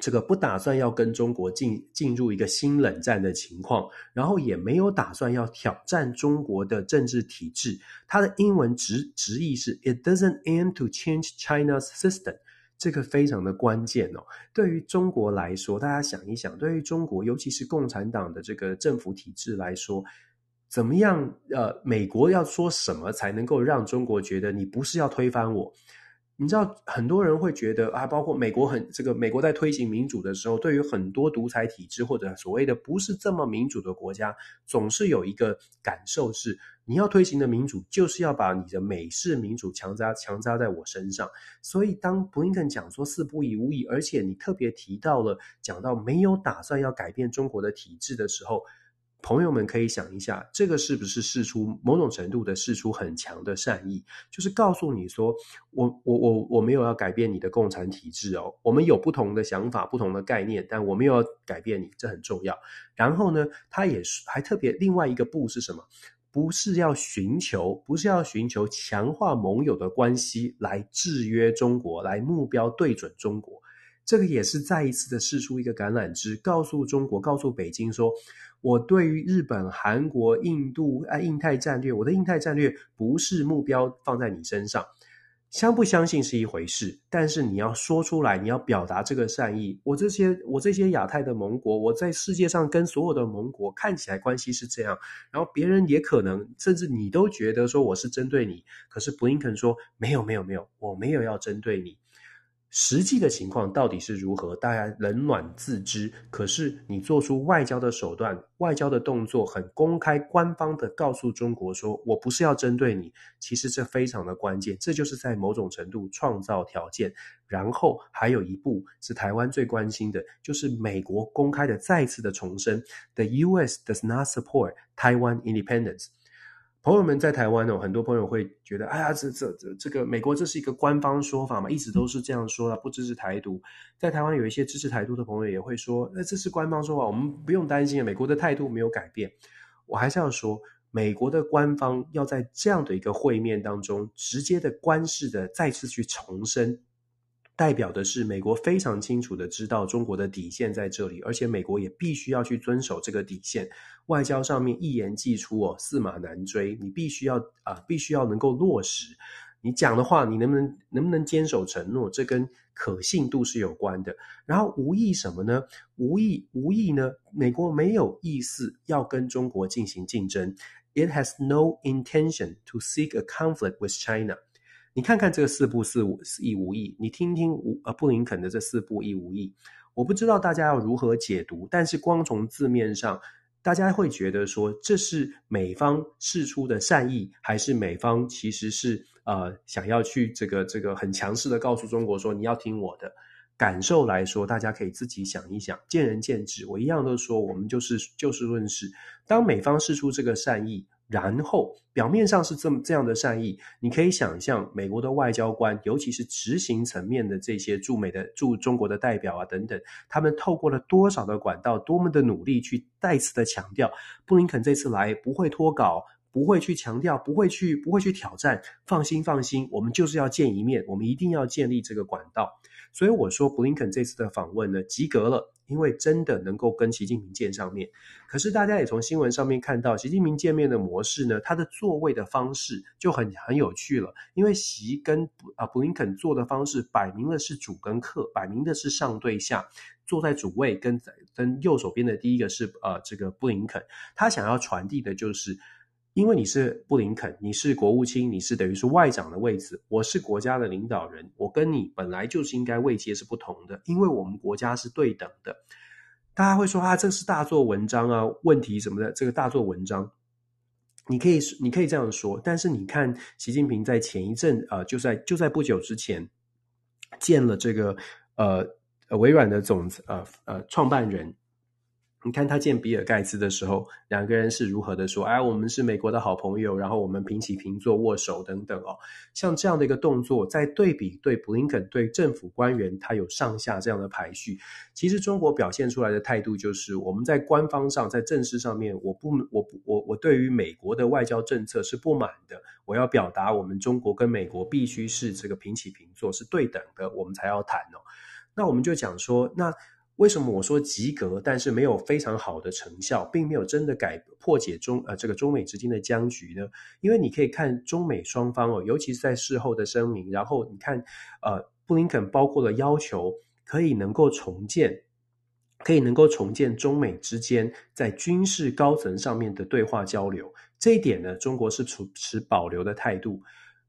这个不打算要跟中国进进入一个新冷战的情况，然后也没有打算要挑战中国的政治体制。它的英文直直译是 "It doesn't aim to change China's system"，这个非常的关键哦。对于中国来说，大家想一想，对于中国，尤其是共产党的这个政府体制来说，怎么样？呃，美国要说什么才能够让中国觉得你不是要推翻我？你知道很多人会觉得啊，包括美国很这个美国在推行民主的时候，对于很多独裁体制或者所谓的不是这么民主的国家，总是有一个感受是，你要推行的民主就是要把你的美式民主强加强加在我身上。所以当布林肯讲说四不一无意，而且你特别提到了讲到没有打算要改变中国的体制的时候。朋友们可以想一下，这个是不是试出某种程度的试出很强的善意？就是告诉你说，我我我我没有要改变你的共产体制哦，我们有不同的想法、不同的概念，但我没有要改变你，这很重要。然后呢，他也是还特别另外一个不是什么？不是要寻求，不是要寻求强化盟友的关系来制约中国，来目标对准中国。这个也是再一次的试出一个橄榄枝，告诉中国，告诉北京说，我对于日本、韩国、印度、啊、印太战略，我的印太战略不是目标放在你身上。相不相信是一回事，但是你要说出来，你要表达这个善意。我这些我这些亚太的盟国，我在世界上跟所有的盟国看起来关系是这样，然后别人也可能甚至你都觉得说我是针对你，可是布林肯说没有没有没有，我没有要针对你。实际的情况到底是如何？大家冷暖自知。可是你做出外交的手段、外交的动作，很公开、官方的告诉中国说：“我不是要针对你。”其实这非常的关键，这就是在某种程度创造条件。然后还有一步是台湾最关心的，就是美国公开的再次的重申：“The U.S. does not support Taiwan independence。”朋友们在台湾哦，很多朋友会觉得，哎呀，这这这这个美国这是一个官方说法嘛，一直都是这样说的，不支持台独。在台湾有一些支持台独的朋友也会说，那这是官方说法，我们不用担心，美国的态度没有改变。我还是要说，美国的官方要在这样的一个会面当中，直接的官式的再次去重申。代表的是美国非常清楚的知道中国的底线在这里，而且美国也必须要去遵守这个底线。外交上面一言既出哦，驷马难追，你必须要啊、必须要能够落实你讲的话，你能不能能不能坚守承诺，这跟可信度是有关的。然后无意什么呢？无意无意呢？美国没有意思要跟中国进行竞争，It has no intention to seek a conflict with China。你看看这个四不四四意无意，你听听无呃布林肯的这四不亦无意，我不知道大家要如何解读，但是光从字面上，大家会觉得说这是美方释出的善意，还是美方其实是呃想要去这个这个很强势的告诉中国说你要听我的？感受来说，大家可以自己想一想，见仁见智。我一样都说，我们就是就事论事。当美方释出这个善意。然后表面上是这么这样的善意，你可以想象美国的外交官，尤其是执行层面的这些驻美的驻中国的代表啊等等，他们透过了多少的管道，多么的努力去再次的强调，布林肯这次来不会脱稿，不会去强调，不会去不会去挑战，放心放心，我们就是要见一面，我们一定要建立这个管道。所以我说布林肯这次的访问呢，及格了。因为真的能够跟习近平见上面，可是大家也从新闻上面看到，习近平见面的模式呢，他的座位的方式就很很有趣了。因为习跟啊布林肯坐的方式，摆明了是主跟客，摆明的是上对下，坐在主位跟跟右手边的第一个是呃这个布林肯，他想要传递的就是。因为你是布林肯，你是国务卿，你是等于是外长的位置，我是国家的领导人，我跟你本来就是应该位阶是不同的，因为我们国家是对等的。大家会说啊，这是大做文章啊，问题什么的，这个大做文章，你可以你可以这样说，但是你看习近平在前一阵啊、呃，就在就在不久之前见了这个呃微软的总呃呃创办人。你看他见比尔盖茨的时候，两个人是如何的说：“哎，我们是美国的好朋友，然后我们平起平坐握手等等哦。”像这样的一个动作，在对比对布林肯对政府官员，他有上下这样的排序。其实中国表现出来的态度就是，我们在官方上，在正式上面，我不，我不，我我对于美国的外交政策是不满的。我要表达，我们中国跟美国必须是这个平起平坐，是对等的，我们才要谈哦。那我们就讲说，那。为什么我说及格，但是没有非常好的成效，并没有真的改破解中呃这个中美之间的僵局呢？因为你可以看中美双方哦，尤其是在事后的声明，然后你看呃布林肯包括了要求可以能够重建，可以能够重建中美之间在军事高层上面的对话交流，这一点呢，中国是持持保留的态度。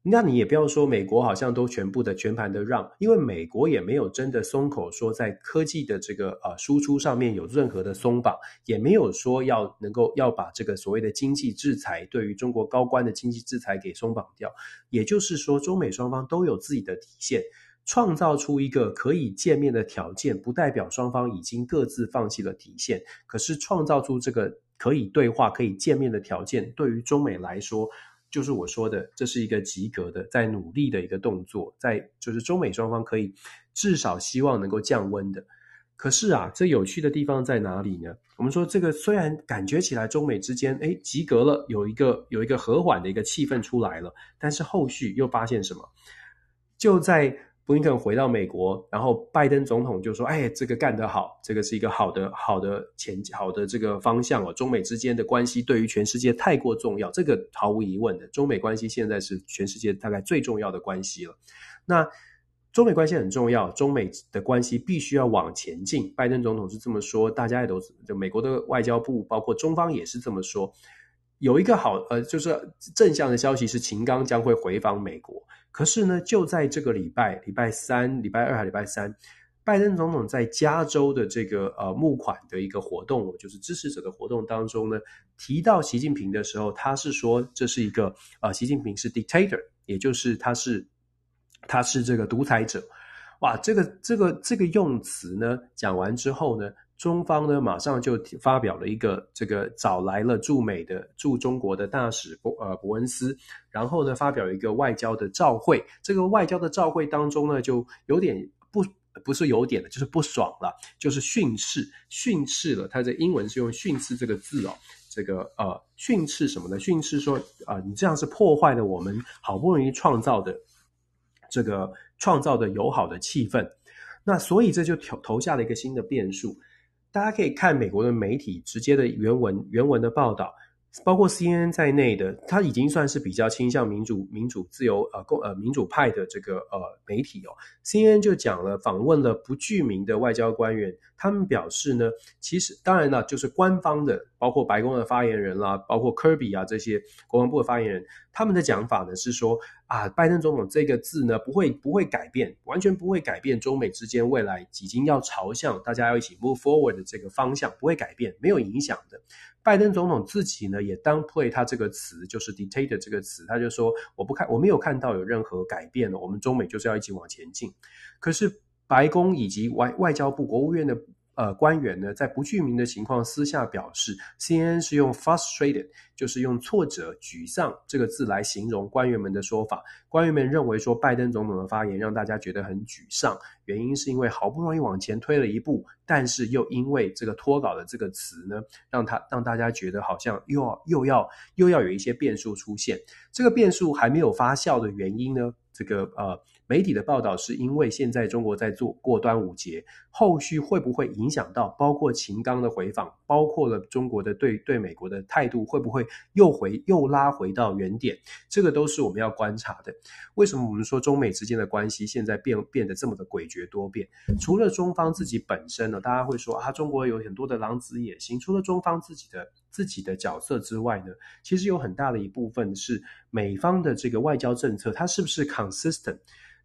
那你也不要说美国好像都全部的全盘的让，因为美国也没有真的松口说在科技的这个呃输出上面有任何的松绑，也没有说要能够要把这个所谓的经济制裁对于中国高官的经济制裁给松绑掉。也就是说，中美双方都有自己的底线，创造出一个可以见面的条件，不代表双方已经各自放弃了底线。可是创造出这个可以对话、可以见面的条件，对于中美来说。就是我说的，这是一个及格的，在努力的一个动作，在就是中美双方可以至少希望能够降温的。可是啊，这有趣的地方在哪里呢？我们说这个虽然感觉起来中美之间诶及格了，有一个有一个和缓的一个气氛出来了，但是后续又发现什么？就在。布林肯回到美国，然后拜登总统就说：“哎，这个干得好，这个是一个好的好的前好的这个方向哦。中美之间的关系对于全世界太过重要，这个毫无疑问的，中美关系现在是全世界大概最重要的关系了。那中美关系很重要，中美的关系必须要往前进。拜登总统是这么说，大家也都就美国的外交部，包括中方也是这么说。”有一个好呃，就是正向的消息是秦刚将会回访美国。可是呢，就在这个礼拜，礼拜三、礼拜二还礼拜三，拜登总统在加州的这个呃募款的一个活动，就是支持者的活动当中呢，提到习近平的时候，他是说这是一个呃，习近平是 dictator，也就是他是他是这个独裁者。哇，这个这个这个用词呢，讲完之后呢。中方呢，马上就发表了一个这个找来了驻美的驻中国的大使伯呃伯恩斯，然后呢发表一个外交的照会。这个外交的照会当中呢，就有点不不是有点的，就是不爽了，就是训斥训斥了。他的英文是用训斥这个字哦，这个呃训斥什么呢？训斥说啊、你这样是破坏了我们好不容易创造的这个创造的友好的气氛。那所以这就投投下了一个新的变数。大家可以看美国的媒体直接的原文原文的报道，包括 CNN 在内的，它已经算是比较倾向民主、民主、自由呃共呃民主派的这个呃媒体哦。CNN 就讲了，访问了不具名的外交官员，他们表示呢，其实当然了，就是官方的，包括白宫的发言人啦，包括 Kirby 啊这些国防部的发言人，他们的讲法呢是说。啊，拜登总统这个字呢，不会不会改变，完全不会改变中美之间未来已经要朝向大家要一起 move forward 的这个方向，不会改变，没有影响的。拜登总统自己呢也 downplay 他这个词，就是 dictator 这个词，他就说我不看，我没有看到有任何改变了，我们中美就是要一起往前进。可是白宫以及外外交部、国务院的。呃，官员呢，在不具名的情况私下表示，CNN 是用 frustrated，就是用挫折、沮丧这个字来形容官员们的说法。官员们认为说，拜登总统的发言让大家觉得很沮丧，原因是因为好不容易往前推了一步，但是又因为这个脱稿的这个词呢，让他让大家觉得好像又要又要又要有一些变数出现。这个变数还没有发酵的原因呢，这个呃。媒体的报道是因为现在中国在做过端午节，后续会不会影响到包括秦刚的回访，包括了中国的对对美国的态度会不会又回又拉回到原点？这个都是我们要观察的。为什么我们说中美之间的关系现在变变得这么的诡谲多变？除了中方自己本身呢，大家会说啊，中国有很多的狼子野心。除了中方自己的自己的角色之外呢，其实有很大的一部分是美方的这个外交政策，它是不是 consistent？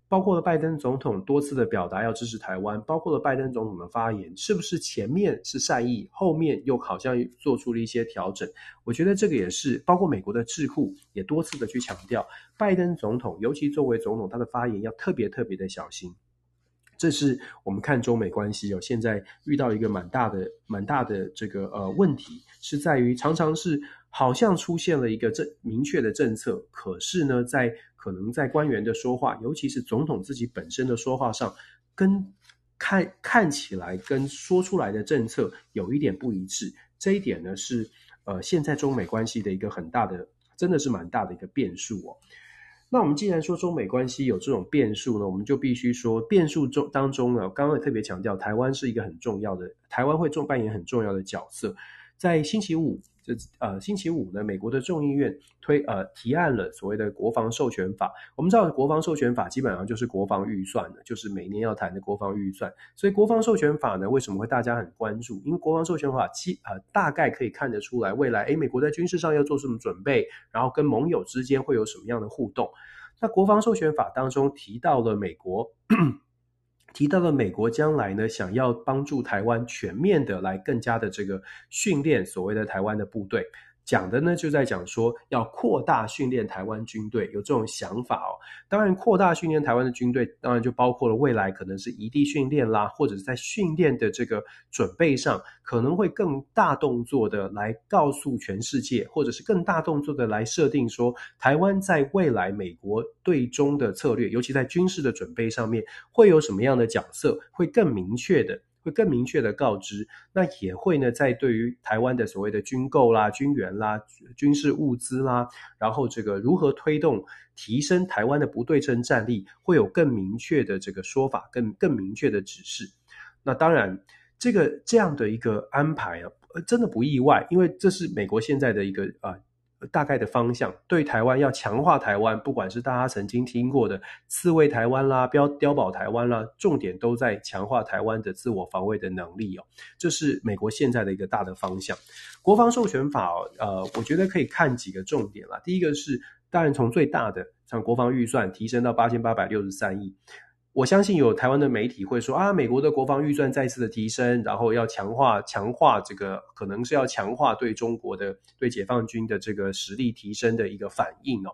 包括了拜登总统多次的表达要支持台湾，包括了拜登总统的发言，是不是前面是善意，后面又好像做出了一些调整？我觉得这个也是，包括美国的智库也多次的去强调，拜登总统尤其作为总统，他的发言要特别特别的小心。这是我们看中美关系哦，现在遇到一个蛮大的、蛮大的这个呃问题，是在于常常是好像出现了一个政明确的政策，可是呢，在可能在官员的说话，尤其是总统自己本身的说话上，跟看看起来跟说出来的政策有一点不一致。这一点呢，是呃现在中美关系的一个很大的，真的是蛮大的一个变数哦。那我们既然说中美关系有这种变数呢，我们就必须说变数中当中呢，刚刚也特别强调，台湾是一个很重要的，台湾会重扮演很重要的角色。在星期五，这呃星期五呢，美国的众议院推呃提案了所谓的国防授权法。我们知道国防授权法基本上就是国防预算的，就是每年要谈的国防预算。所以国防授权法呢，为什么会大家很关注？因为国防授权法基呃大概可以看得出来，未来诶美国在军事上要做什么准备，然后跟盟友之间会有什么样的互动。那国防授权法当中提到了美国。提到了美国将来呢，想要帮助台湾全面的来更加的这个训练所谓的台湾的部队。讲的呢，就在讲说要扩大训练台湾军队，有这种想法哦。当然，扩大训练台湾的军队，当然就包括了未来可能是移地训练啦，或者是在训练的这个准备上，可能会更大动作的来告诉全世界，或者是更大动作的来设定说，台湾在未来美国对中的策略，尤其在军事的准备上面，会有什么样的角色，会更明确的。会更明确的告知，那也会呢在对于台湾的所谓的军购啦、军援啦、军事物资啦，然后这个如何推动提升台湾的不对称战力，会有更明确的这个说法，更更明确的指示。那当然，这个这样的一个安排啊，真的不意外，因为这是美国现在的一个啊。大概的方向，对台湾要强化台湾，不管是大家曾经听过的刺猬台湾啦、标碉堡台湾啦，重点都在强化台湾的自我防卫的能力哦。这是美国现在的一个大的方向。国防授权法，呃，我觉得可以看几个重点啦。第一个是，当然从最大的像国防预算提升到八千八百六十三亿。我相信有台湾的媒体会说啊，美国的国防预算再次的提升，然后要强化强化这个，可能是要强化对中国的对解放军的这个实力提升的一个反应哦。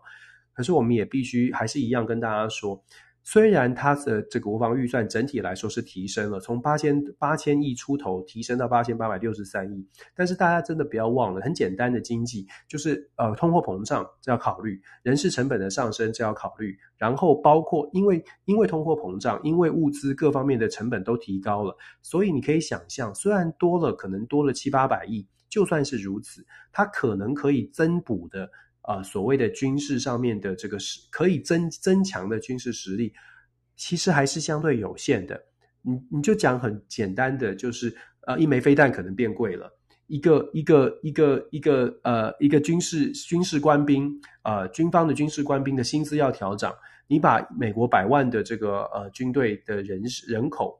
可是我们也必须还是一样跟大家说。虽然它的这个国防预算整体来说是提升了，从八千八千亿出头提升到八千八百六十三亿，但是大家真的不要忘了，很简单的经济就是呃通货膨胀这要考虑，人事成本的上升这要考虑，然后包括因为因为通货膨胀，因为物资各方面的成本都提高了，所以你可以想象，虽然多了可能多了七八百亿，就算是如此，它可能可以增补的。啊、呃，所谓的军事上面的这个实可以增增强的军事实力，其实还是相对有限的。你你就讲很简单的，就是呃，一枚飞弹可能变贵了，一个一个一个一个呃一个军事军事官兵呃军方的军事官兵的薪资要调整，你把美国百万的这个呃军队的人人口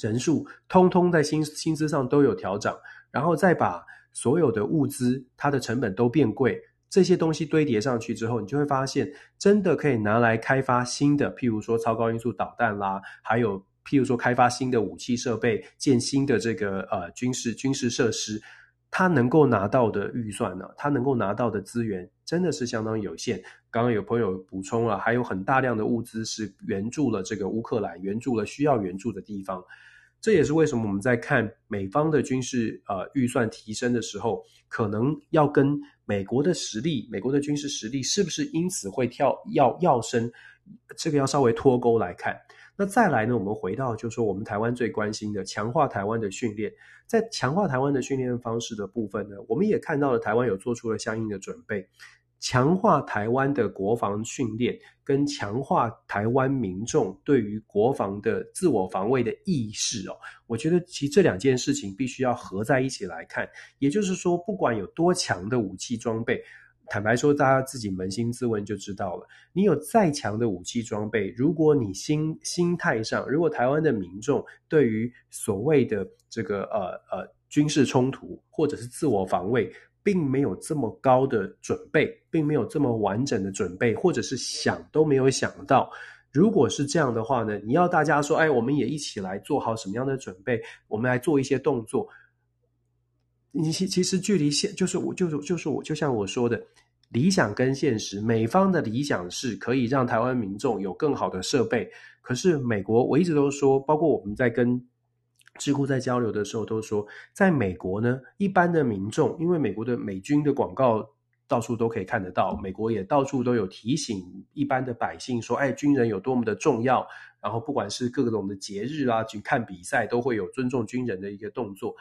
人数，通通在薪薪资上都有调整，然后再把所有的物资它的成本都变贵。这些东西堆叠上去之后，你就会发现，真的可以拿来开发新的，譬如说超高音速导弹啦，还有譬如说开发新的武器设备，建新的这个呃军事军事设施，它能够拿到的预算呢，它能够拿到的资源真的是相当有限。刚刚有朋友补充了，还有很大量的物资是援助了这个乌克兰，援助了需要援助的地方。这也是为什么我们在看美方的军事呃预算提升的时候，可能要跟美国的实力、美国的军事实力是不是因此会跳要要升，这个要稍微脱钩来看。那再来呢，我们回到就是说我们台湾最关心的强化台湾的训练，在强化台湾的训练方式的部分呢，我们也看到了台湾有做出了相应的准备。强化台湾的国防训练，跟强化台湾民众对于国防的自我防卫的意识哦，我觉得其实这两件事情必须要合在一起来看。也就是说，不管有多强的武器装备，坦白说，大家自己扪心自问就知道了。你有再强的武器装备，如果你心心态上，如果台湾的民众对于所谓的这个呃呃军事冲突或者是自我防卫，并没有这么高的准备，并没有这么完整的准备，或者是想都没有想到。如果是这样的话呢，你要大家说，哎，我们也一起来做好什么样的准备，我们来做一些动作。你其其实距离现就是我就是就是我就像我说的，理想跟现实，美方的理想是可以让台湾民众有更好的设备，可是美国我一直都说，包括我们在跟。智库在交流的时候都说，在美国呢，一般的民众，因为美国的美军的广告到处都可以看得到，美国也到处都有提醒一般的百姓说，哎，军人有多么的重要。然后不管是各种的节日啊，去看比赛，都会有尊重军人的一个动作。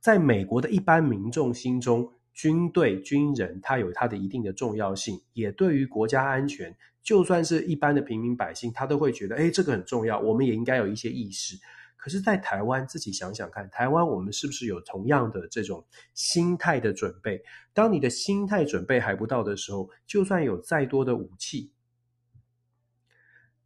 在美国的一般民众心中，军队军人他有他的一定的重要性，也对于国家安全，就算是一般的平民百姓，他都会觉得，哎，这个很重要，我们也应该有一些意识。可是，在台湾自己想想看，台湾我们是不是有同样的这种心态的准备？当你的心态准备还不到的时候，就算有再多的武器；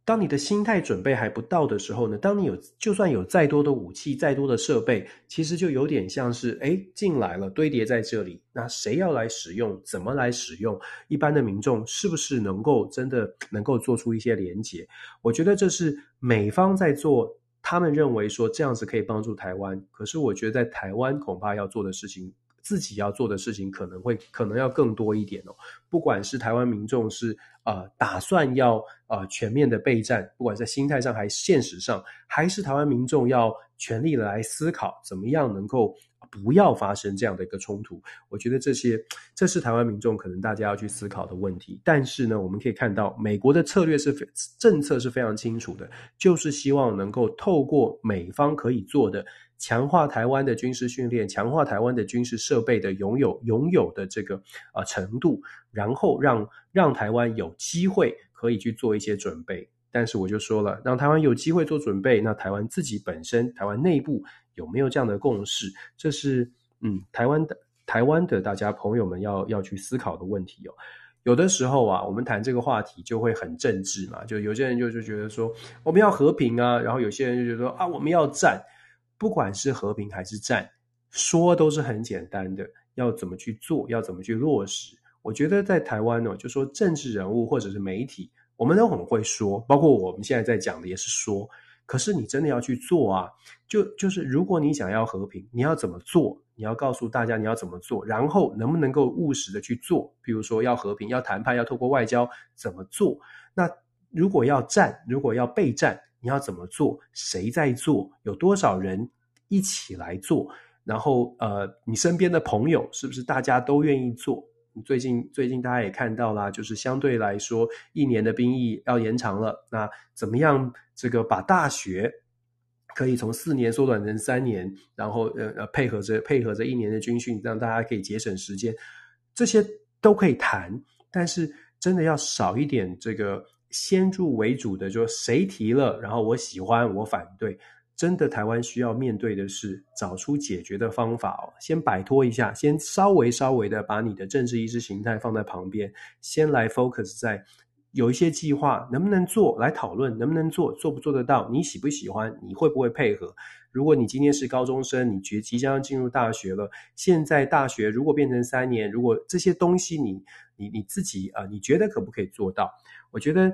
当你的心态准备还不到的时候呢？当你有就算有再多的武器、再多的设备，其实就有点像是哎进来了，堆叠在这里，那谁要来使用？怎么来使用？一般的民众是不是能够真的能够做出一些连结？我觉得这是美方在做。他们认为说这样子可以帮助台湾，可是我觉得在台湾恐怕要做的事情，自己要做的事情可能会可能要更多一点哦。不管是台湾民众是呃打算要呃全面的备战，不管在心态上还是现实上，还是台湾民众要全力来思考怎么样能够。不要发生这样的一个冲突，我觉得这些这是台湾民众可能大家要去思考的问题。但是呢，我们可以看到美国的策略是非政策是非常清楚的，就是希望能够透过美方可以做的强化台湾的军事训练，强化台湾的军事设备的拥有拥有的这个啊、呃、程度，然后让让台湾有机会可以去做一些准备。但是我就说了，让台湾有机会做准备，那台湾自己本身，台湾内部有没有这样的共识？这是嗯，台湾的台湾的大家朋友们要要去思考的问题哦。有的时候啊，我们谈这个话题就会很政治嘛，就有些人就就觉得说我们要和平啊，然后有些人就觉得说啊我们要战，不管是和平还是战，说都是很简单的，要怎么去做，要怎么去落实。我觉得在台湾哦，就说政治人物或者是媒体。我们都很会说，包括我们现在在讲的也是说。可是你真的要去做啊，就就是如果你想要和平，你要怎么做？你要告诉大家你要怎么做，然后能不能够务实的去做？比如说要和平、要谈判、要透过外交怎么做？那如果要战，如果要备战，你要怎么做？谁在做？有多少人一起来做？然后呃，你身边的朋友是不是大家都愿意做？最近最近大家也看到啦，就是相对来说，一年的兵役要延长了。那怎么样？这个把大学可以从四年缩短成三年，然后呃呃配合着配合着一年的军训，让大家可以节省时间，这些都可以谈。但是真的要少一点这个先入为主的，就谁提了，然后我喜欢，我反对。真的，台湾需要面对的是找出解决的方法哦。先摆脱一下，先稍微稍微的把你的政治意识形态放在旁边，先来 focus 在有一些计划能不能做，来讨论能不能做，做不做得到，你喜不喜欢，你会不会配合？如果你今天是高中生，你觉即将进入大学了，现在大学如果变成三年，如果这些东西你你你自己啊，你觉得可不可以做到？我觉得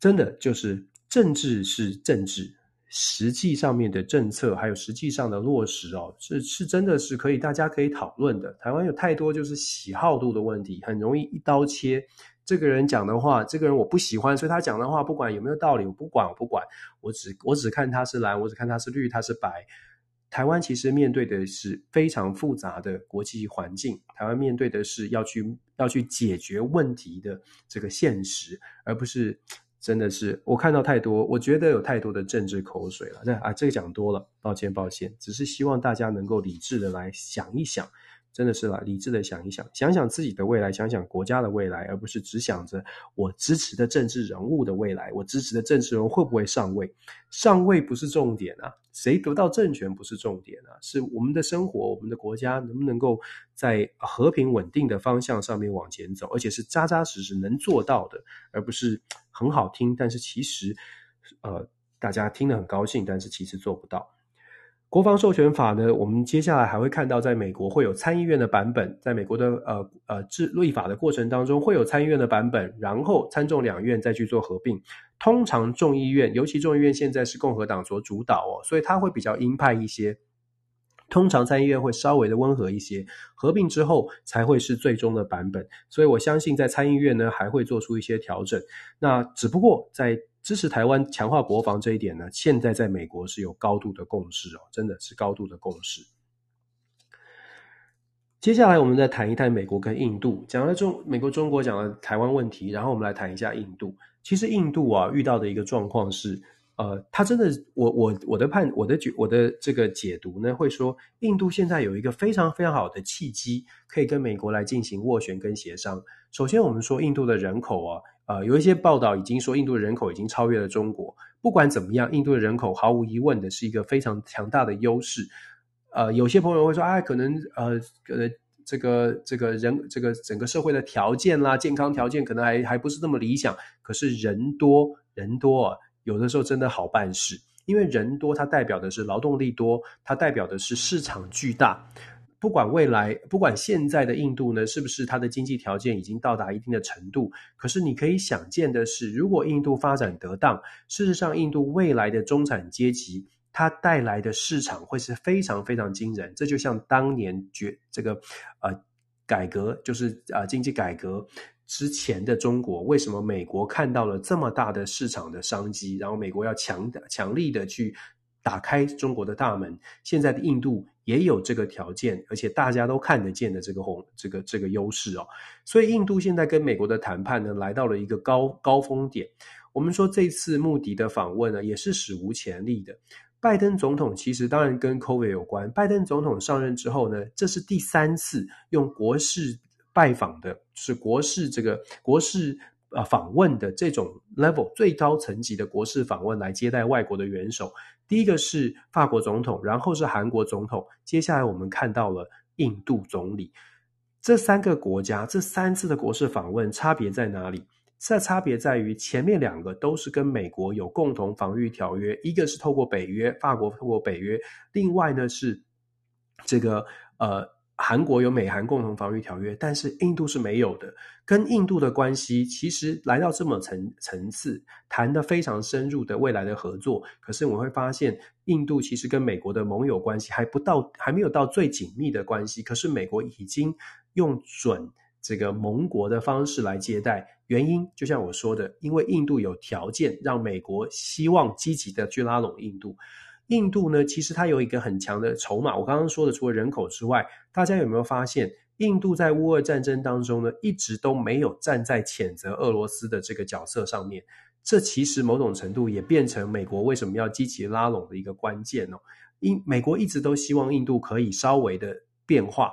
真的就是政治是政治。实际上面的政策，还有实际上的落实哦，是是真的是可以大家可以讨论的。台湾有太多就是喜好度的问题，很容易一刀切。这个人讲的话，这个人我不喜欢，所以他讲的话不管有没有道理，我不管，我不管，我只我只看他是蓝，我只看他是绿，他是白。台湾其实面对的是非常复杂的国际环境，台湾面对的是要去要去解决问题的这个现实，而不是。真的是我看到太多，我觉得有太多的政治口水了。那啊，这个讲多了，抱歉抱歉，只是希望大家能够理智的来想一想。真的是啦，理智的想一想，想想自己的未来，想想国家的未来，而不是只想着我支持的政治人物的未来，我支持的政治人会不会上位？上位不是重点啊，谁得到政权不是重点啊，是我们的生活，我们的国家能不能够在和平稳定的方向上面往前走，而且是扎扎实实能做到的，而不是很好听，但是其实，呃，大家听得很高兴，但是其实做不到。国防授权法呢，我们接下来还会看到，在美国会有参议院的版本，在美国的呃呃制立法的过程当中，会有参议院的版本，然后参众两院再去做合并。通常众议院，尤其众议院现在是共和党所主导哦，所以它会比较鹰派一些。通常参议院会稍微的温和一些，合并之后才会是最终的版本。所以我相信在参议院呢，还会做出一些调整。那只不过在支持台湾强化国防这一点呢，现在在美国是有高度的共识哦，真的是高度的共识。接下来我们再谈一谈美国跟印度，讲了中美国中国讲了台湾问题，然后我们来谈一下印度。其实印度啊遇到的一个状况是，呃，他真的，我我我的判我的解我的这个解读呢，会说印度现在有一个非常非常好的契机，可以跟美国来进行斡旋跟协商。首先，我们说印度的人口啊。呃，有一些报道已经说，印度的人口已经超越了中国。不管怎么样，印度的人口毫无疑问的是一个非常强大的优势。呃，有些朋友会说，啊，可能呃呃，这个这个人这个整个社会的条件啦，健康条件可能还还不是那么理想。可是人多人多啊，有的时候真的好办事，因为人多，它代表的是劳动力多，它代表的是市场巨大。不管未来，不管现在的印度呢，是不是它的经济条件已经到达一定的程度？可是你可以想见的是，如果印度发展得当，事实上，印度未来的中产阶级，它带来的市场会是非常非常惊人。这就像当年决这个呃改革，就是呃经济改革之前的中国，为什么美国看到了这么大的市场的商机，然后美国要强的强力的去打开中国的大门？现在的印度。也有这个条件，而且大家都看得见的这个红这个这个优势哦，所以印度现在跟美国的谈判呢，来到了一个高高峰点。我们说这次穆迪的访问呢，也是史无前例的。拜登总统其实当然跟 COVID 有关。拜登总统上任之后呢，这是第三次用国事拜访的，是国事这个国事呃访问的这种 level 最高层级的国事访问来接待外国的元首。第一个是法国总统，然后是韩国总统，接下来我们看到了印度总理。这三个国家这三次的国事访问差别在哪里？这差别在于前面两个都是跟美国有共同防御条约，一个是透过北约，法国透过北约，另外呢是这个呃韩国有美韩共同防御条约，但是印度是没有的。跟印度的关系其实来到这么层层次，谈得非常深入的未来的合作，可是我们会发现，印度其实跟美国的盟友关系还不到，还没有到最紧密的关系，可是美国已经用准。这个盟国的方式来接待，原因就像我说的，因为印度有条件让美国希望积极的去拉拢印度。印度呢，其实它有一个很强的筹码。我刚刚说的，除了人口之外，大家有没有发现，印度在乌俄战争当中呢，一直都没有站在谴责俄罗斯的这个角色上面。这其实某种程度也变成美国为什么要积极拉拢的一个关键哦。印美国一直都希望印度可以稍微的变化。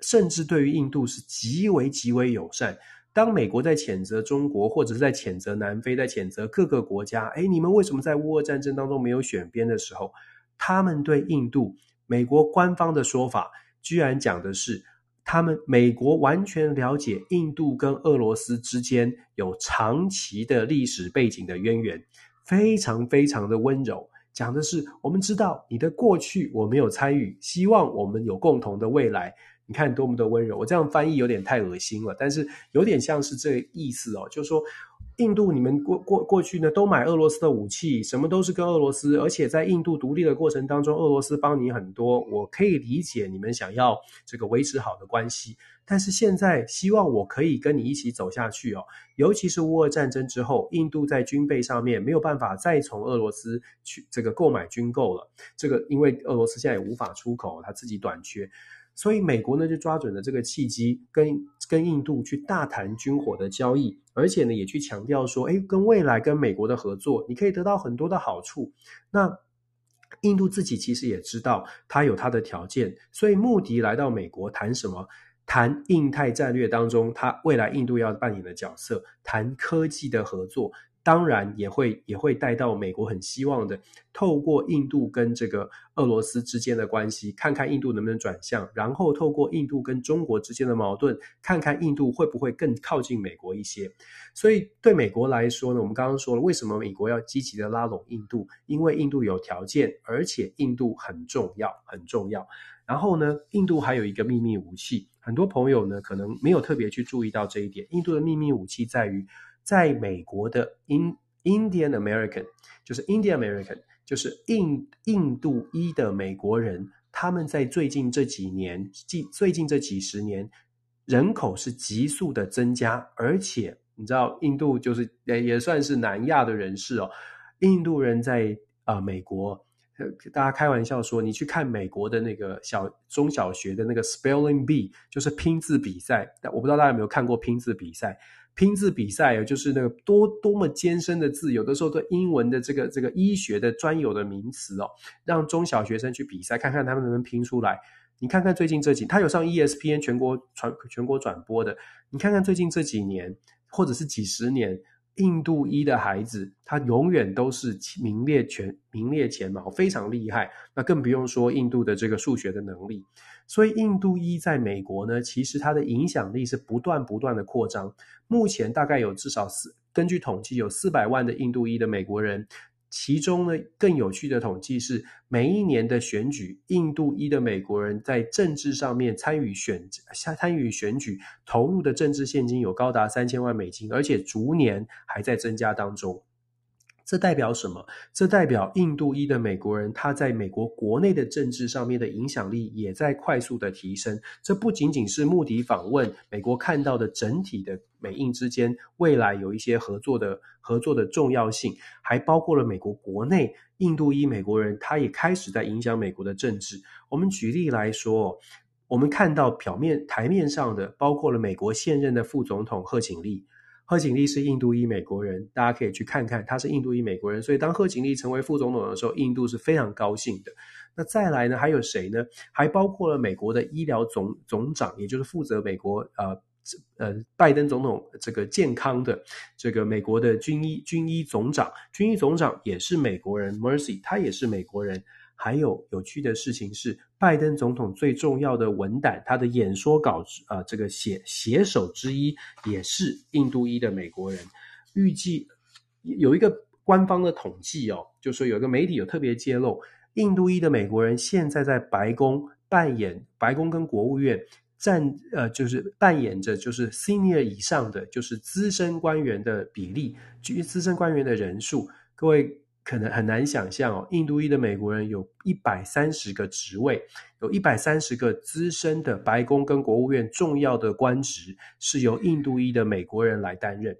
甚至对于印度是极为极为友善。当美国在谴责中国，或者是在谴责南非，在谴责各个国家，诶，你们为什么在乌俄战争当中没有选边的时候，他们对印度，美国官方的说法居然讲的是，他们美国完全了解印度跟俄罗斯之间有长期的历史背景的渊源，非常非常的温柔，讲的是我们知道你的过去我没有参与，希望我们有共同的未来。你看多么的温柔，我这样翻译有点太恶心了，但是有点像是这个意思哦，就是说，印度你们过过过去呢都买俄罗斯的武器，什么都是跟俄罗斯，而且在印度独立的过程当中，俄罗斯帮你很多，我可以理解你们想要这个维持好的关系，但是现在希望我可以跟你一起走下去哦，尤其是乌俄战争之后，印度在军备上面没有办法再从俄罗斯去这个购买军购了，这个因为俄罗斯现在也无法出口，他自己短缺。所以美国呢就抓准了这个契机，跟跟印度去大谈军火的交易，而且呢也去强调说，诶，跟未来跟美国的合作，你可以得到很多的好处。那印度自己其实也知道，他有他的条件，所以穆迪来到美国谈什么？谈印太战略当中，他未来印度要扮演的角色，谈科技的合作。当然也会也会带到美国很希望的，透过印度跟这个俄罗斯之间的关系，看看印度能不能转向，然后透过印度跟中国之间的矛盾，看看印度会不会更靠近美国一些。所以对美国来说呢，我们刚刚说了，为什么美国要积极的拉拢印度？因为印度有条件，而且印度很重要，很重要。然后呢，印度还有一个秘密武器，很多朋友呢可能没有特别去注意到这一点。印度的秘密武器在于。在美国的 Indian American，就是 Indian American，就是印印度裔的美国人，他们在最近这几年，近最近这几十年，人口是急速的增加，而且你知道，印度就是也也算是南亚的人士哦。印度人在啊、美国，大家开玩笑说，你去看美国的那个小中小学的那个 Spelling Bee，就是拼字比赛，但我不知道大家有没有看过拼字比赛。拼字比赛就是那个多多么艰深的字，有的时候对英文的这个这个医学的专有的名词哦，让中小学生去比赛，看看他们能不能拼出来。你看看最近这几，他有上 ESPN 全国传全国转播的，你看看最近这几年或者是几十年，印度裔的孩子，他永远都是名列全名列前茅，非常厉害。那更不用说印度的这个数学的能力。所以印度裔在美国呢，其实它的影响力是不断不断的扩张。目前大概有至少四，根据统计有四百万的印度裔的美国人。其中呢，更有趣的统计是，每一年的选举，印度裔的美国人在政治上面参与选参与选举投入的政治现金有高达三千万美金，而且逐年还在增加当中。这代表什么？这代表印度裔的美国人，他在美国国内的政治上面的影响力也在快速的提升。这不仅仅是穆迪访问美国看到的整体的美印之间未来有一些合作的合作的重要性，还包括了美国国内印度裔美国人，他也开始在影响美国的政治。我们举例来说，我们看到表面台面上的，包括了美国现任的副总统贺锦丽。贺锦丽是印度裔美国人，大家可以去看看，他是印度裔美国人，所以当贺锦丽成为副总统的时候，印度是非常高兴的。那再来呢，还有谁呢？还包括了美国的医疗总总长，也就是负责美国呃呃拜登总统这个健康的这个美国的军医军医总长，军医总长也是美国人，Mercy 他也是美国人。还有有趣的事情是，拜登总统最重要的文胆，他的演说稿啊、这个写写手之一也是印度裔的美国人。预计有一个官方的统计哦，就说有一个媒体有特别揭露，印度裔的美国人现在在白宫扮演白宫跟国务院占呃，就是扮演着就是 senior 以上的就是资深官员的比例，至于资深官员的人数，各位。可能很难想象哦，印度裔的美国人有一百三十个职位，有一百三十个资深的白宫跟国务院重要的官职是由印度裔的美国人来担任。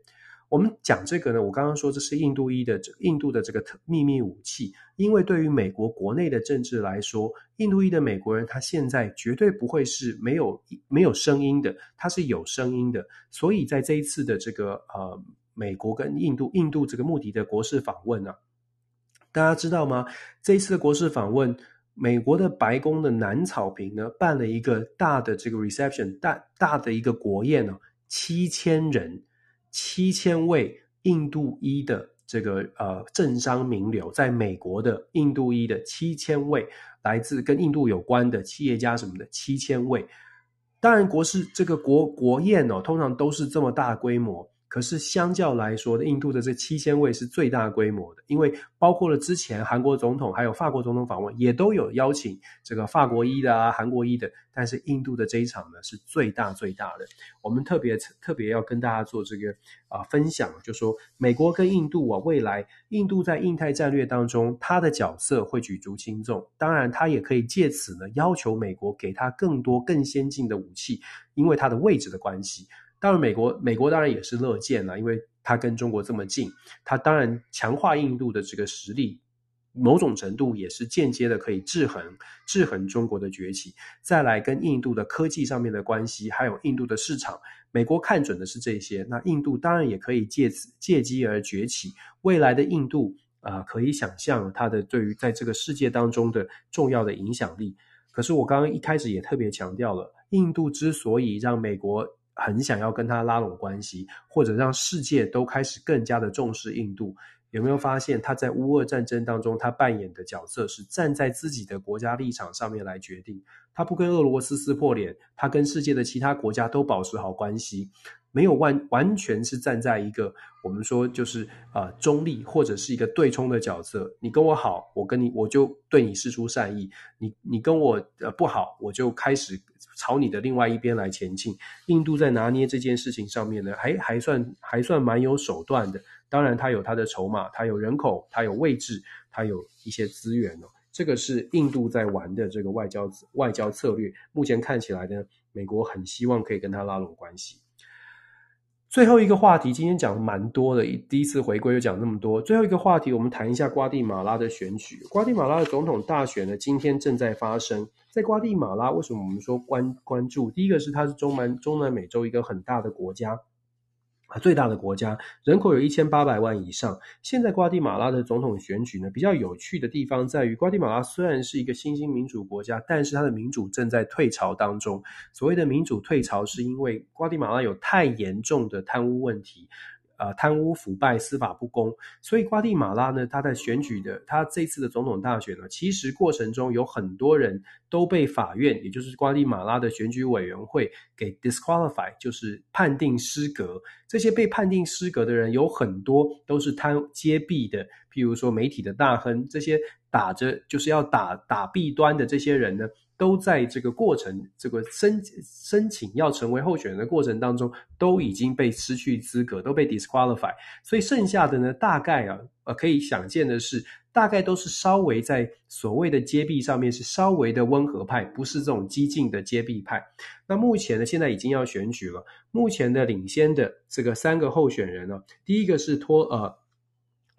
我们讲这个呢，我刚刚说这是印度裔的印度的这个秘密武器，因为对于美国国内的政治来说，印度裔的美国人他现在绝对不会是没有没有声音的，他是有声音的。所以在这一次的这个呃美国跟印度印度这个穆迪的国事访问呢、啊。大家知道吗？这次的国事访问，美国的白宫的南草坪呢，办了一个大的这个 reception，大大的一个国宴呢，七千人，七千位印度裔的这个呃政商名流，在美国的印度裔的七千位来自跟印度有关的企业家什么的七千位。当然，国事这个国国宴哦，通常都是这么大规模。可是相较来说，印度的这七千位是最大规模的，因为包括了之前韩国总统还有法国总统访问，也都有邀请这个法国一的啊、韩国一的，但是印度的这一场呢是最大最大的。我们特别特别要跟大家做这个啊、分享，就说美国跟印度啊，未来印度在印太战略当中，它的角色会举足轻重。当然，它也可以借此呢要求美国给它更多更先进的武器，因为它的位置的关系。当然，美国美国当然也是乐见了，因为它跟中国这么近，它当然强化印度的这个实力，某种程度也是间接的可以制衡制衡中国的崛起。再来跟印度的科技上面的关系，还有印度的市场，美国看准的是这些，那印度当然也可以借此借机而崛起。未来的印度啊、可以想象它的对于在这个世界当中的重要的影响力。可是我刚刚一开始也特别强调了，印度之所以让美国。很想要跟他拉拢关系，或者让世界都开始更加的重视印度。有没有发现他在乌俄战争当中，他扮演的角色是站在自己的国家立场上面来决定。他不跟俄罗斯撕破脸，他跟世界的其他国家都保持好关系。没有完完全是站在一个我们说就是啊、中立或者是一个对冲的角色，你跟我好，我跟你我就对你施出善意；你你跟我呃不好，我就开始朝你的另外一边来前进。印度在拿捏这件事情上面呢，还还算还算蛮有手段的。当然，它有它的筹码，它有人口，它有位置，它有一些资源哦。这个是印度在玩的这个外交外交策略。目前看起来呢，美国很希望可以跟他拉拢关系。最后一个话题，今天讲的蛮多的，第一次回归又讲那么多。最后一个话题，我们谈一下瓜地马拉的选举。瓜地马拉的总统大选呢，今天正在发生。在瓜地马拉，为什么我们说关关注？第一个是它是中南中南美洲一个很大的国家。啊，最大的国家，人口有一千八百万以上。现在瓜地马拉的总统选举呢，比较有趣的地方在于，瓜地马拉虽然是一个新兴民主国家，但是它的民主正在退潮当中。所谓的民主退潮，是因为瓜地马拉有太严重的贪污问题。呃，贪污腐败、司法不公，所以瓜地马拉呢，他在选举的他这次的总统大选呢，其实过程中有很多人都被法院，也就是瓜地马拉的选举委员会给 disqualify，就是判定失格。这些被判定失格的人有很多都是贪揭弊的，譬如说媒体的大亨，这些打着就是要打打弊端的这些人呢。都在这个过程，这个申申请要成为候选人的过程当中，都已经被失去资格，都被 disqualify。所以剩下的呢，大概啊，呃，可以想见的是，大概都是稍微在所谓的揭弊上面是稍微的温和派，不是这种激进的揭弊派。那目前呢，现在已经要选举了，目前的领先的这个三个候选人呢，第一个是托呃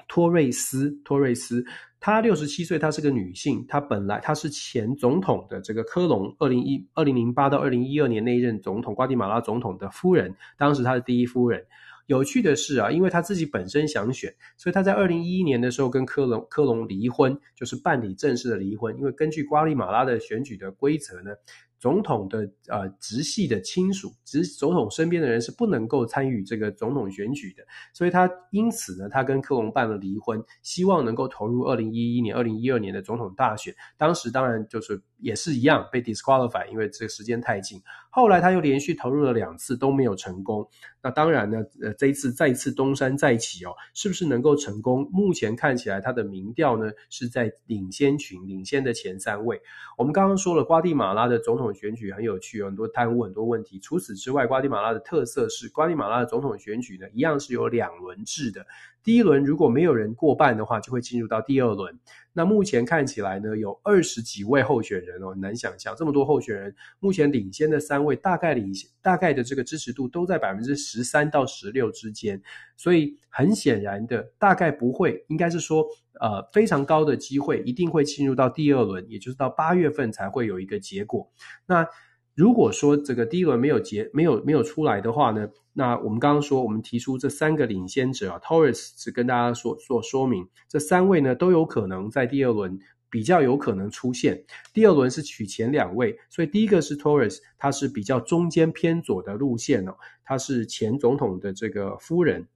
托瑞斯，托瑞斯。她六十七岁，她是个女性。她本来她是前总统的这个科隆，二零一二零零八到二零一二年那一任总统，瓜地马拉总统的夫人。当时她是第一夫人。有趣的是啊，因为她自己本身想选，所以她在二零一一年的时候跟科隆科隆离婚，就是办理正式的离婚。因为根据瓜地马拉的选举的规则呢。总统的呃直系的亲属，直总统身边的人是不能够参与这个总统选举的，所以他因此呢，他跟科隆办了离婚，希望能够投入二零一一年、二零一二年的总统大选。当时当然就是也是一样被 disqualify，因为这个时间太近。后来他又连续投入了两次都没有成功。那当然呢，呃，这一次再次东山再起哦，是不是能够成功？目前看起来他的民调呢是在领先群、领先的前三位。我们刚刚说了，瓜地马拉的总统选举很有趣，有很多贪污、很多问题。除此之外，瓜地马拉的特色是，瓜地马拉的总统选举呢，一样是有两轮制的。第一轮如果没有人过半的话，就会进入到第二轮。那目前看起来呢，有二十几位候选人哦，难想象这么多候选人。目前领先的三位，大概领先大概的这个支持度都在百分之十三到十六之间，所以很显然的，大概不会，应该是说，呃，非常高的机会，一定会进入到第二轮，也就是到八月份才会有一个结果。那如果说这个第一轮没有结，没有没有出来的话呢，那我们刚刚说，我们提出这三个领先者啊，Torres 是跟大家说说说明，这三位呢都有可能在第二轮比较有可能出现。第二轮是取前两位，所以第一个是 Torres，他是比较中间偏左的路线哦，他是前总统的这个夫人。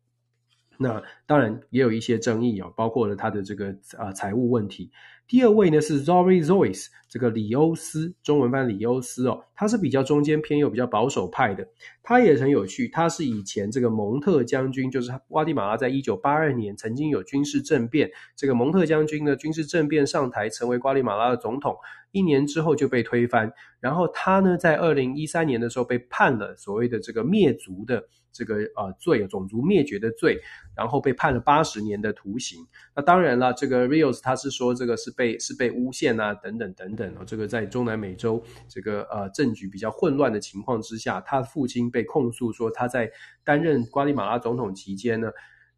那当然也有一些争议啊，包括了他的这个啊财务问题。第二位呢是 Zori Zoyce，这个李欧斯，中文翻李欧斯哦，他是比较中间偏右、比较保守派的。他也很有趣，他是以前这个蒙特将军，就是瓜地马拉在一九八二年曾经有军事政变，这个蒙特将军呢军事政变上台成为瓜地马拉的总统，一年之后就被推翻。然后他呢在二零一三年的时候被判了所谓的这个灭族的。这个呃罪，种族灭绝的罪，然后被判了八十年的徒刑。那当然了，这个 Rios 他是说这个是被是被诬陷啊，等等等等哦。这个在中南美洲这个呃政局比较混乱的情况之下，他父亲被控诉说他在担任瓜地马拉总统期间呢。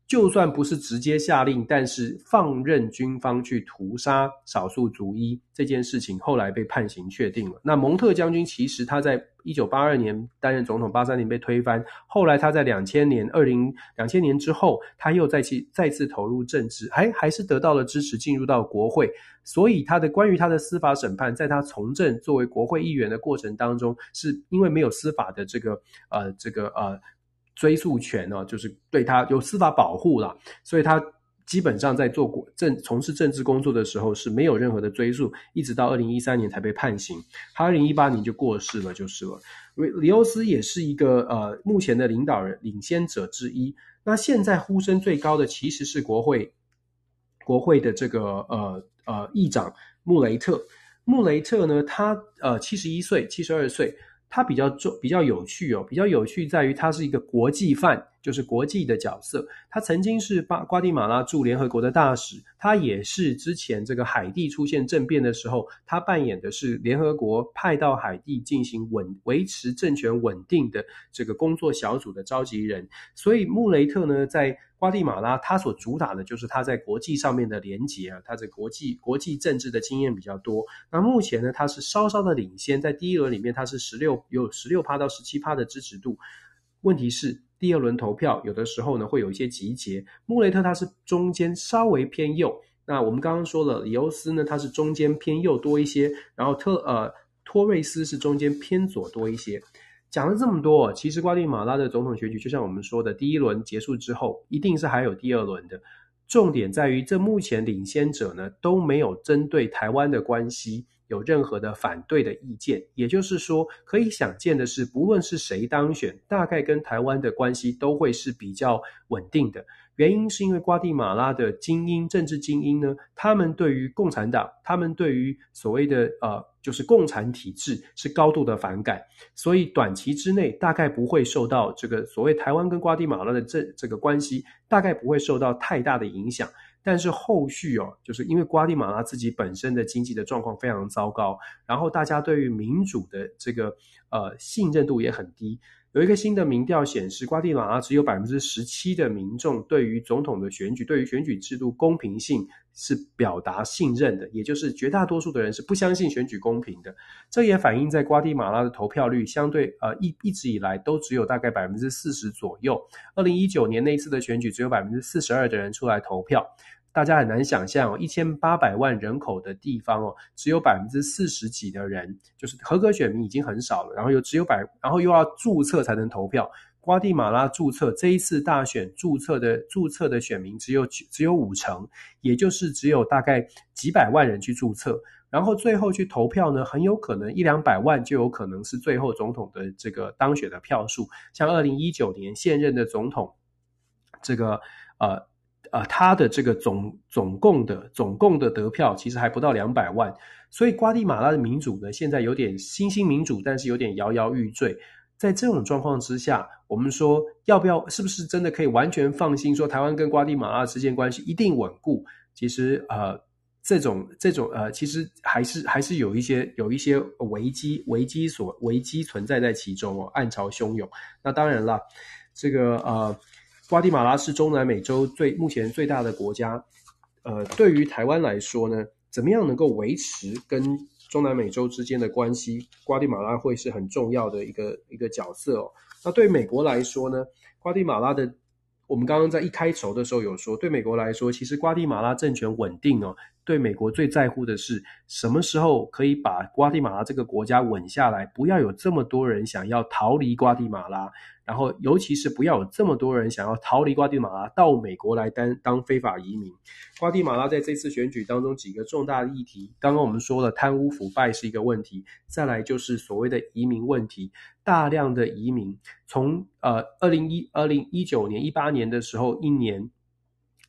就算不是直接下令，但是放任军方去屠杀少数族裔这件事情，后来被判刑确定了。那蒙特将军其实他在一九八二年担任总统，八三年被推翻，后来他在两千年二零两千年之后，他又再去再次投入政治，还还是得到了支持，进入到国会。所以他的关于他的司法审判，在他从政作为国会议员的过程当中，是因为没有司法的这个呃这个呃。追诉权呢，就是对他有司法保护啦，所以他基本上在做政从事政治工作的时候是没有任何的追诉，一直到二零一三年才被判刑，他二零一八年就过世了，就是了。李欧斯也是一个呃目前的领导人领先者之一。那现在呼声最高的其实是国会国会的这个呃呃议长穆雷特，穆雷特呢，他呃七十一岁，七十二岁。它比较重，比较有趣哦，比较有趣在于它是一个国际范，就是国际的角色。他曾经是巴瓜地马拉驻联合国的大使，他也是之前这个海地出现政变的时候，他扮演的是联合国派到海地进行稳维持政权稳定的这个工作小组的召集人。所以穆雷特呢，在瓜地马拉，他所主打的就是他在国际上面的连结啊，他在国际国际政治的经验比较多。那目前呢，他是稍稍的领先，在第一轮里面他是十六有十六趴到十七趴的支持度。问题是第二轮投票有的时候呢会有一些集结，穆雷特他是中间稍微偏右。那我们刚刚说了，里欧斯呢他是中间偏右多一些，然后特呃托瑞斯是中间偏左多一些。讲了这么多，其实瓜地马拉的总统选举，就像我们说的，第一轮结束之后，一定是还有第二轮的。重点在于，这目前领先者呢都没有针对台湾的关系有任何的反对的意见。也就是说，可以想见的是，不论是谁当选，大概跟台湾的关系都会是比较稳定的。原因是因为瓜地马拉的精英，政治精英呢，他们对于共产党，他们对于所谓的呃。就是共产体制是高度的反感，所以短期之内大概不会受到这个所谓台湾跟瓜地马拉的这这个关系，大概不会受到太大的影响。但是后续哦，就是因为瓜地马拉自己本身的经济的状况非常糟糕，然后大家对于民主的这个呃信任度也很低。有一个新的民调显示，瓜地马拉只有百分之十七的民众对于总统的选举，对于选举制度公平性是表达信任的，也就是绝大多数的人是不相信选举公平的。这也反映在瓜地马拉的投票率相对呃一一直以来都只有大概百分之四十左右。二零一九年那一次的选举，只有百分之四十二的人出来投票。大家很难想象，一千八百万人口的地方哦，只有百分之四十几的人，就是合格选民已经很少了，然后又只有百，然后又要注册才能投票。瓜地马拉注册这一次大选注册的注册的选民只有只有五成，也就是只有大概几百万人去注册，然后最后去投票呢，很有可能一两百万就有可能是最后总统的这个当选的票数。像二零一九年现任的总统，这个呃。啊、呃，他的这个总总共的总共的得票其实还不到两百万，所以瓜地马拉的民主呢，现在有点新兴民主，但是有点摇摇欲坠。在这种状况之下，我们说要不要，是不是真的可以完全放心说台湾跟瓜地马拉之间关系一定稳固？其实呃，这种这种呃，其实还是还是有一些有一些危机危机所危机存在在其中哦，暗潮汹涌。那当然了，这个呃。瓜地马拉是中南美洲最目前最大的国家，呃，对于台湾来说呢，怎么样能够维持跟中南美洲之间的关系？瓜地马拉会是很重要的一个一个角色哦。那对美国来说呢，瓜地马拉的，我们刚刚在一开头的时候有说，对美国来说，其实瓜地马拉政权稳定哦，对美国最在乎的是什么时候可以把瓜地马拉这个国家稳下来，不要有这么多人想要逃离瓜地马拉。然后，尤其是不要有这么多人想要逃离瓜地马拉到美国来当当非法移民。瓜地马拉在这次选举当中几个重大的议题，刚刚我们说了，贪污腐败是一个问题，再来就是所谓的移民问题，大量的移民从呃二零一二零一九年一八年的时候一年，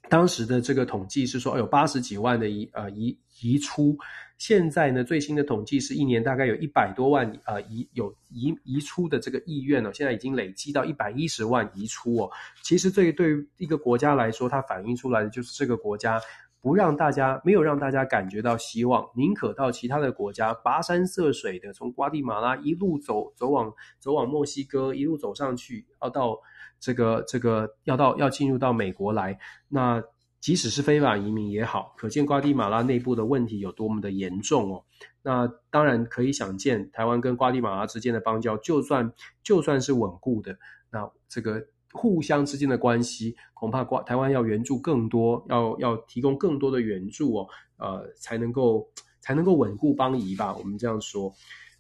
当时的这个统计是说有八十几万的移呃移移出。现在呢，最新的统计是一年大概有一百多万呃移有移移出的这个意愿哦，现在已经累积到一百一十万移出哦。其实对于对一个国家来说，它反映出来的就是这个国家不让大家没有让大家感觉到希望，宁可到其他的国家跋山涉水的从瓜地马拉一路走走往走往墨西哥，一路走上去，要到这个这个要到要进入到美国来那。即使是非法移民也好，可见瓜地马拉内部的问题有多么的严重哦。那当然可以想见，台湾跟瓜地马拉之间的邦交，就算就算是稳固的，那这个互相之间的关系，恐怕瓜台湾要援助更多，要要提供更多的援助哦，呃，才能够才能够稳固邦谊吧。我们这样说，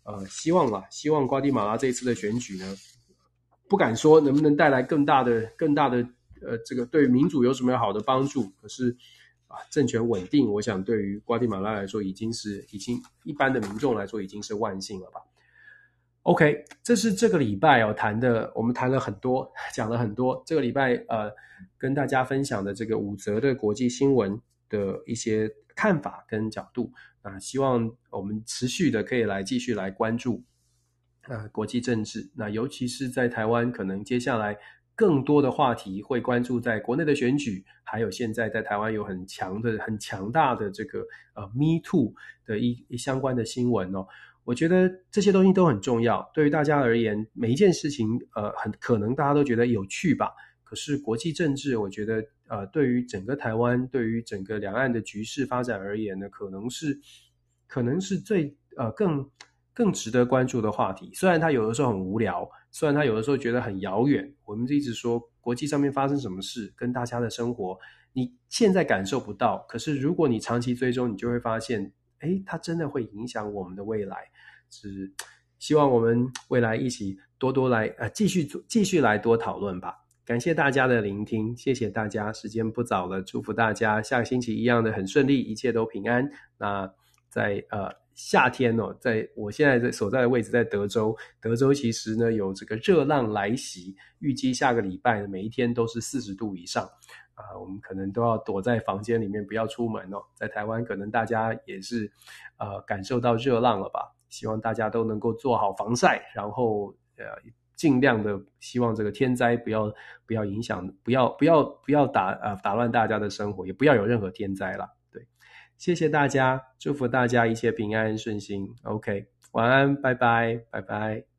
呃，希望啦，希望瓜地马拉这一次的选举呢，不敢说能不能带来更大的更大的。呃，这个对民主有什么好的帮助？可是啊，政权稳定，我想对于瓜地马拉来说，已经是已经一般的民众来说，已经是万幸了吧。OK，这是这个礼拜哦谈的，我们谈了很多，讲了很多。这个礼拜呃，跟大家分享的这个五则的国际新闻的一些看法跟角度啊，希望我们持续的可以来继续来关注啊国际政治。那尤其是在台湾，可能接下来。更多的话题会关注在国内的选举，还有现在在台湾有很强的、很强大的这个呃 Me Too 的一一相关的新闻哦。我觉得这些东西都很重要，对于大家而言，每一件事情呃很可能大家都觉得有趣吧。可是国际政治，我觉得呃对于整个台湾，对于整个两岸的局势发展而言呢，可能是可能是最呃更。更值得关注的话题，虽然它有的时候很无聊，虽然它有的时候觉得很遥远，我们就一直说国际上面发生什么事，跟大家的生活，你现在感受不到，可是如果你长期追踪，你就会发现，诶，它真的会影响我们的未来。是希望我们未来一起多多来，呃，继续做，继续来多讨论吧。感谢大家的聆听，谢谢大家，时间不早了，祝福大家下个星期一样的很顺利，一切都平安。那在呃。夏天哦，在我现在在所在的位置在德州，德州其实呢有这个热浪来袭，预计下个礼拜每一天都是四十度以上啊，我们可能都要躲在房间里面不要出门哦。在台湾可能大家也是呃感受到热浪了吧？希望大家都能够做好防晒，然后呃尽量的希望这个天灾不要不要影响，不要不要不要打呃打乱大家的生活，也不要有任何天灾了。谢谢大家，祝福大家一切平安顺心。OK，晚安，拜拜，拜拜。